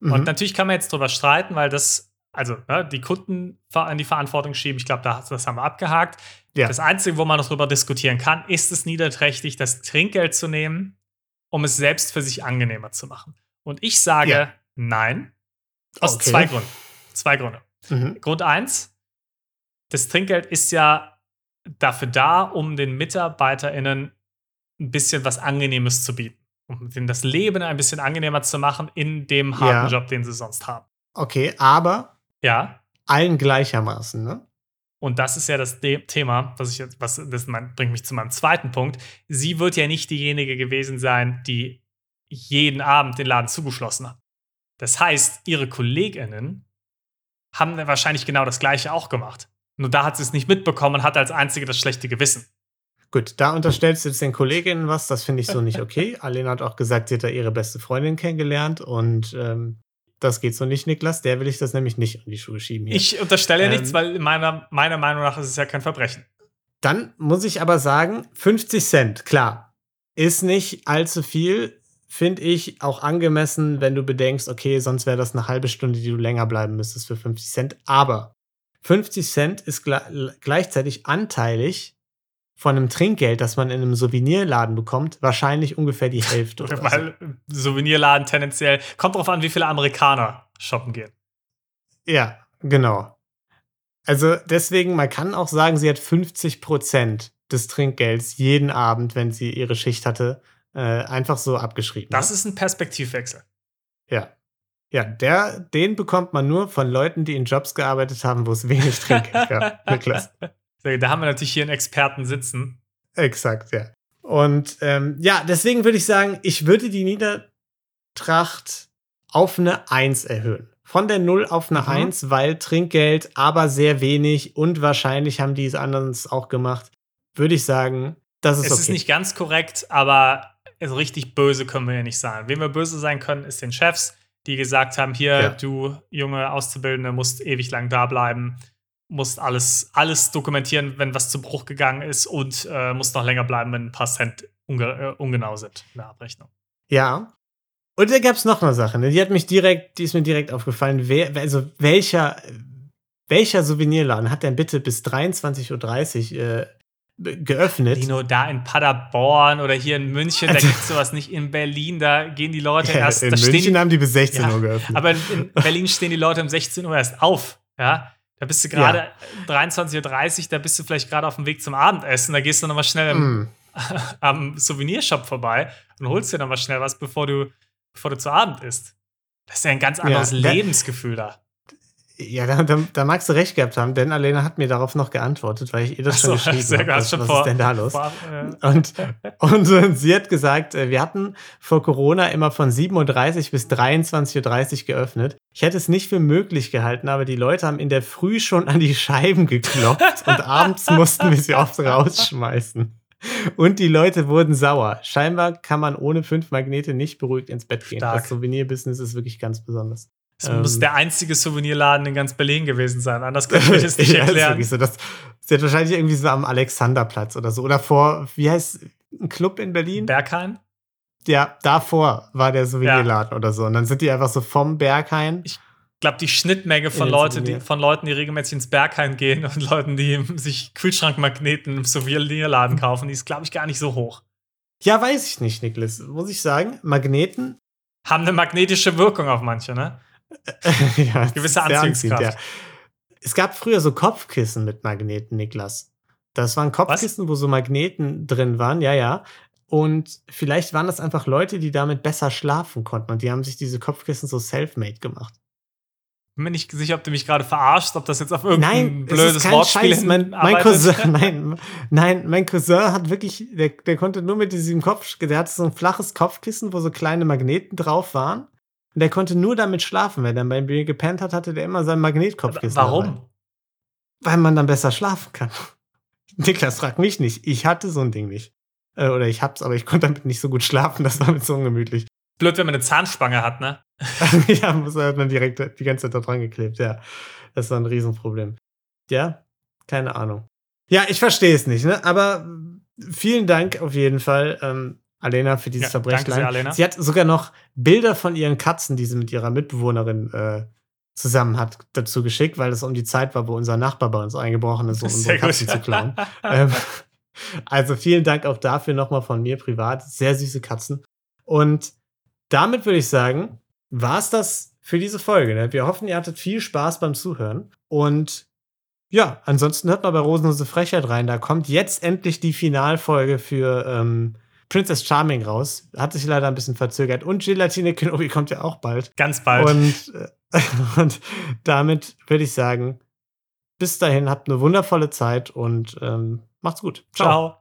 Mhm. Und natürlich kann man jetzt drüber streiten, weil das, also ne, die Kunden an die Verantwortung schieben. Ich glaube, das, das haben wir abgehakt. Ja. Das Einzige, wo man noch drüber diskutieren kann, ist es niederträchtig, das Trinkgeld zu nehmen, um es selbst für sich angenehmer zu machen. Und ich sage Ja. nein. Aus Okay. zwei Gründen. Zwei Gründe. Mhm. Grund eins: Das Trinkgeld ist ja dafür da, um den MitarbeiterInnen ein bisschen was Angenehmes zu bieten. Um denen das Leben ein bisschen angenehmer zu machen in dem harten Ja. Job, den sie sonst haben. Okay, aber Ja. allen gleichermaßen, ne? Und das ist ja das De Thema, was ich jetzt, was das mein, bringt mich zu meinem zweiten Punkt. Sie wird ja nicht diejenige gewesen sein, die jeden Abend den Laden zugeschlossen hat. Das heißt, ihre KollegInnen haben wahrscheinlich genau das Gleiche auch gemacht. Nur da hat sie es nicht mitbekommen und hat als einzige das schlechte Gewissen. Gut, da unterstellst du jetzt den Kolleginnen was, das finde ich so nicht okay. Alena hat auch gesagt, sie hat da ihre beste Freundin kennengelernt und ähm, das geht so nicht, Niklas. Der will ich das nämlich nicht in die Schuhe schieben. Hier. Ich unterstelle Ähm, nichts, weil meiner, meiner Meinung nach ist es ja kein Verbrechen. Dann muss ich aber sagen, 50 Cent, klar, ist nicht allzu viel, finde ich auch angemessen, wenn du bedenkst, okay, sonst wäre das eine halbe Stunde, die du länger bleiben müsstest für 50 Cent. Aber 50 Cent ist gle gleichzeitig anteilig von einem Trinkgeld, das man in einem Souvenirladen bekommt, wahrscheinlich ungefähr die Hälfte. Oder so. Weil Souvenirladen tendenziell, kommt drauf an, wie viele Amerikaner shoppen gehen. Ja, genau. Also deswegen, man kann auch sagen, sie hat 50 Prozent des Trinkgelds jeden Abend, wenn sie ihre Schicht hatte, äh, einfach so abgeschrieben. Das ist ein Perspektivwechsel. ja. Ja, der, den bekommt man nur von Leuten, die in Jobs gearbeitet haben, wo es wenig Trinkgeld gab. Niklas. Da haben wir natürlich hier einen Experten sitzen. Exakt, ja. Und ähm, ja, deswegen würde ich sagen, ich würde die Niedertracht auf eine 1 erhöhen. Von der 0 auf eine Mhm. 1, weil Trinkgeld, aber sehr wenig und wahrscheinlich haben die es anders auch gemacht. Würde ich sagen, das ist Es okay. ist nicht ganz korrekt, aber so richtig böse können wir ja nicht sein. Wem wir böse sein können, ist den Chefs, die gesagt haben: Hier, Ja. du junge Auszubildende, musst ewig lang da bleiben, musst alles, alles dokumentieren, wenn was zu Bruch gegangen ist und äh, musst noch länger bleiben, wenn ein paar Cent unge äh, ungenau sind in der Abrechnung. Ja. Und da gab es noch eine Sache, ne? die hat mich direkt, die ist mir direkt aufgefallen. Wer, also welcher, welcher Souvenirladen hat denn bitte bis 23.30 Uhr äh, geöffnet? Lino, da in Paderborn oder hier in München, da Also- gibt es sowas nicht. In Berlin, da gehen die Leute Ja, erst. in München die, haben die bis 16 Ja, Uhr geöffnet. aber in Berlin stehen die Leute um 16 Uhr erst auf. Ja, da bist du gerade 23.30 Uhr, da bist du vielleicht gerade auf dem Weg zum Abendessen. Da gehst du nochmal schnell am, Mm. am Souvenirshop vorbei und holst dir nochmal schnell was, bevor du, bevor du zu Abend isst. Das ist ja ein ganz anderes da- Lebensgefühl da. Ja, da, da, da magst du recht gehabt haben, denn Alena hat mir darauf noch geantwortet, weil ich ihr das Ach schon so, geschrieben sehr habe. Was, schon was vor- ist denn da los? Vor, äh, Und, und, und sie hat gesagt, äh, wir hatten vor Corona immer von 7.30 Uhr bis 23.30 Uhr geöffnet. Ich hätte es nicht für möglich gehalten, aber die Leute haben in der Früh schon an die Scheiben geklopft und abends mussten wir sie oft rausschmeißen. Und die Leute wurden sauer. Scheinbar kann man ohne fünf Magnete nicht beruhigt ins Bett gehen. Stark. Das Souvenirbusiness ist wirklich ganz besonders. Es muss Ähm. der einzige Souvenirladen in ganz Berlin gewesen sein. Anders kann ich mir das nicht Ja, erklären. wirklich so. Das, sie hat wahrscheinlich irgendwie so am Alexanderplatz oder so. Oder vor, wie heißt ein Club in Berlin? Berghain? ja, davor war der Souvenirladen oder so. Und dann sind die einfach so vom Berghain. Ich glaube, die Schnittmenge von, Leute, die, von Leuten, die regelmäßig ins Berghain gehen und Leuten, die sich Kühlschrankmagneten im Souvenirladen kaufen, die ist, glaube ich, gar nicht so hoch. Ja, weiß ich nicht, Niklas. Muss ich sagen, Magneten. Haben eine magnetische Wirkung auf manche, ne? ja, Gewisse anziehend, Anziehungskraft. Es gab früher so Kopfkissen mit Magneten, Niklas. Das waren Kopfkissen, wo so Magneten drin waren, ja, ja. Und vielleicht waren das einfach Leute, die damit besser schlafen konnten. Und die haben sich diese Kopfkissen so self-made gemacht. Bin mir nicht sicher, ob du mich gerade verarscht, ob das jetzt auf irgendein Nein, es blödes ist kein Wortspiel Scheiß. Mein, mein. Cousin, nein, nein, mein Cousin hat wirklich, der, der konnte nur mit diesem Kopf, der hatte so ein flaches Kopfkissen, wo so kleine Magneten drauf waren. Und der konnte nur damit schlafen. Wenn er bei mir gepennt hat, hatte der immer sein Magnetkopfkissen. Dabei. Warum? Weil man dann besser schlafen kann. Niklas, frag mich nicht. Ich hatte so ein Ding nicht. Äh, oder ich hab's, aber ich konnte damit nicht so gut schlafen. Das war mit so ungemütlich. Blöd, wenn man eine Zahnspange hat, ne? ja, muss er dann direkt die ganze Zeit da dran geklebt, ja. Das war ein Riesenproblem. Ja, keine Ahnung. Ja, ich verstehe es nicht, ne? Aber vielen Dank auf jeden Fall, ähm, Alena, für dieses Ja, Verbrechen. Alena. Sie hat sogar noch Bilder von ihren Katzen, die sie mit ihrer Mitbewohnerin äh, zusammen hat, dazu geschickt, weil das um die Zeit war, wo unser Nachbar bei uns eingebrochen ist, um unsere Sehr gut. Katzen zu klauen. ähm, also vielen Dank auch dafür nochmal von mir privat. Sehr süße Katzen. Und damit würde ich sagen, war es das für diese Folge. Ne? Wir hoffen, ihr hattet viel Spaß beim Zuhören. Und ja, ansonsten hört mal bei Rosenlose Frechheit rein. Da kommt jetzt endlich die Finalfolge für ähm, Princess Charming raus. Hat sich leider ein bisschen verzögert. Und Gelatine Kenobi kommt ja auch bald. Ganz bald. Und, äh, und damit würde ich sagen, bis dahin habt eine wundervolle Zeit und ähm, macht's gut. Ciao.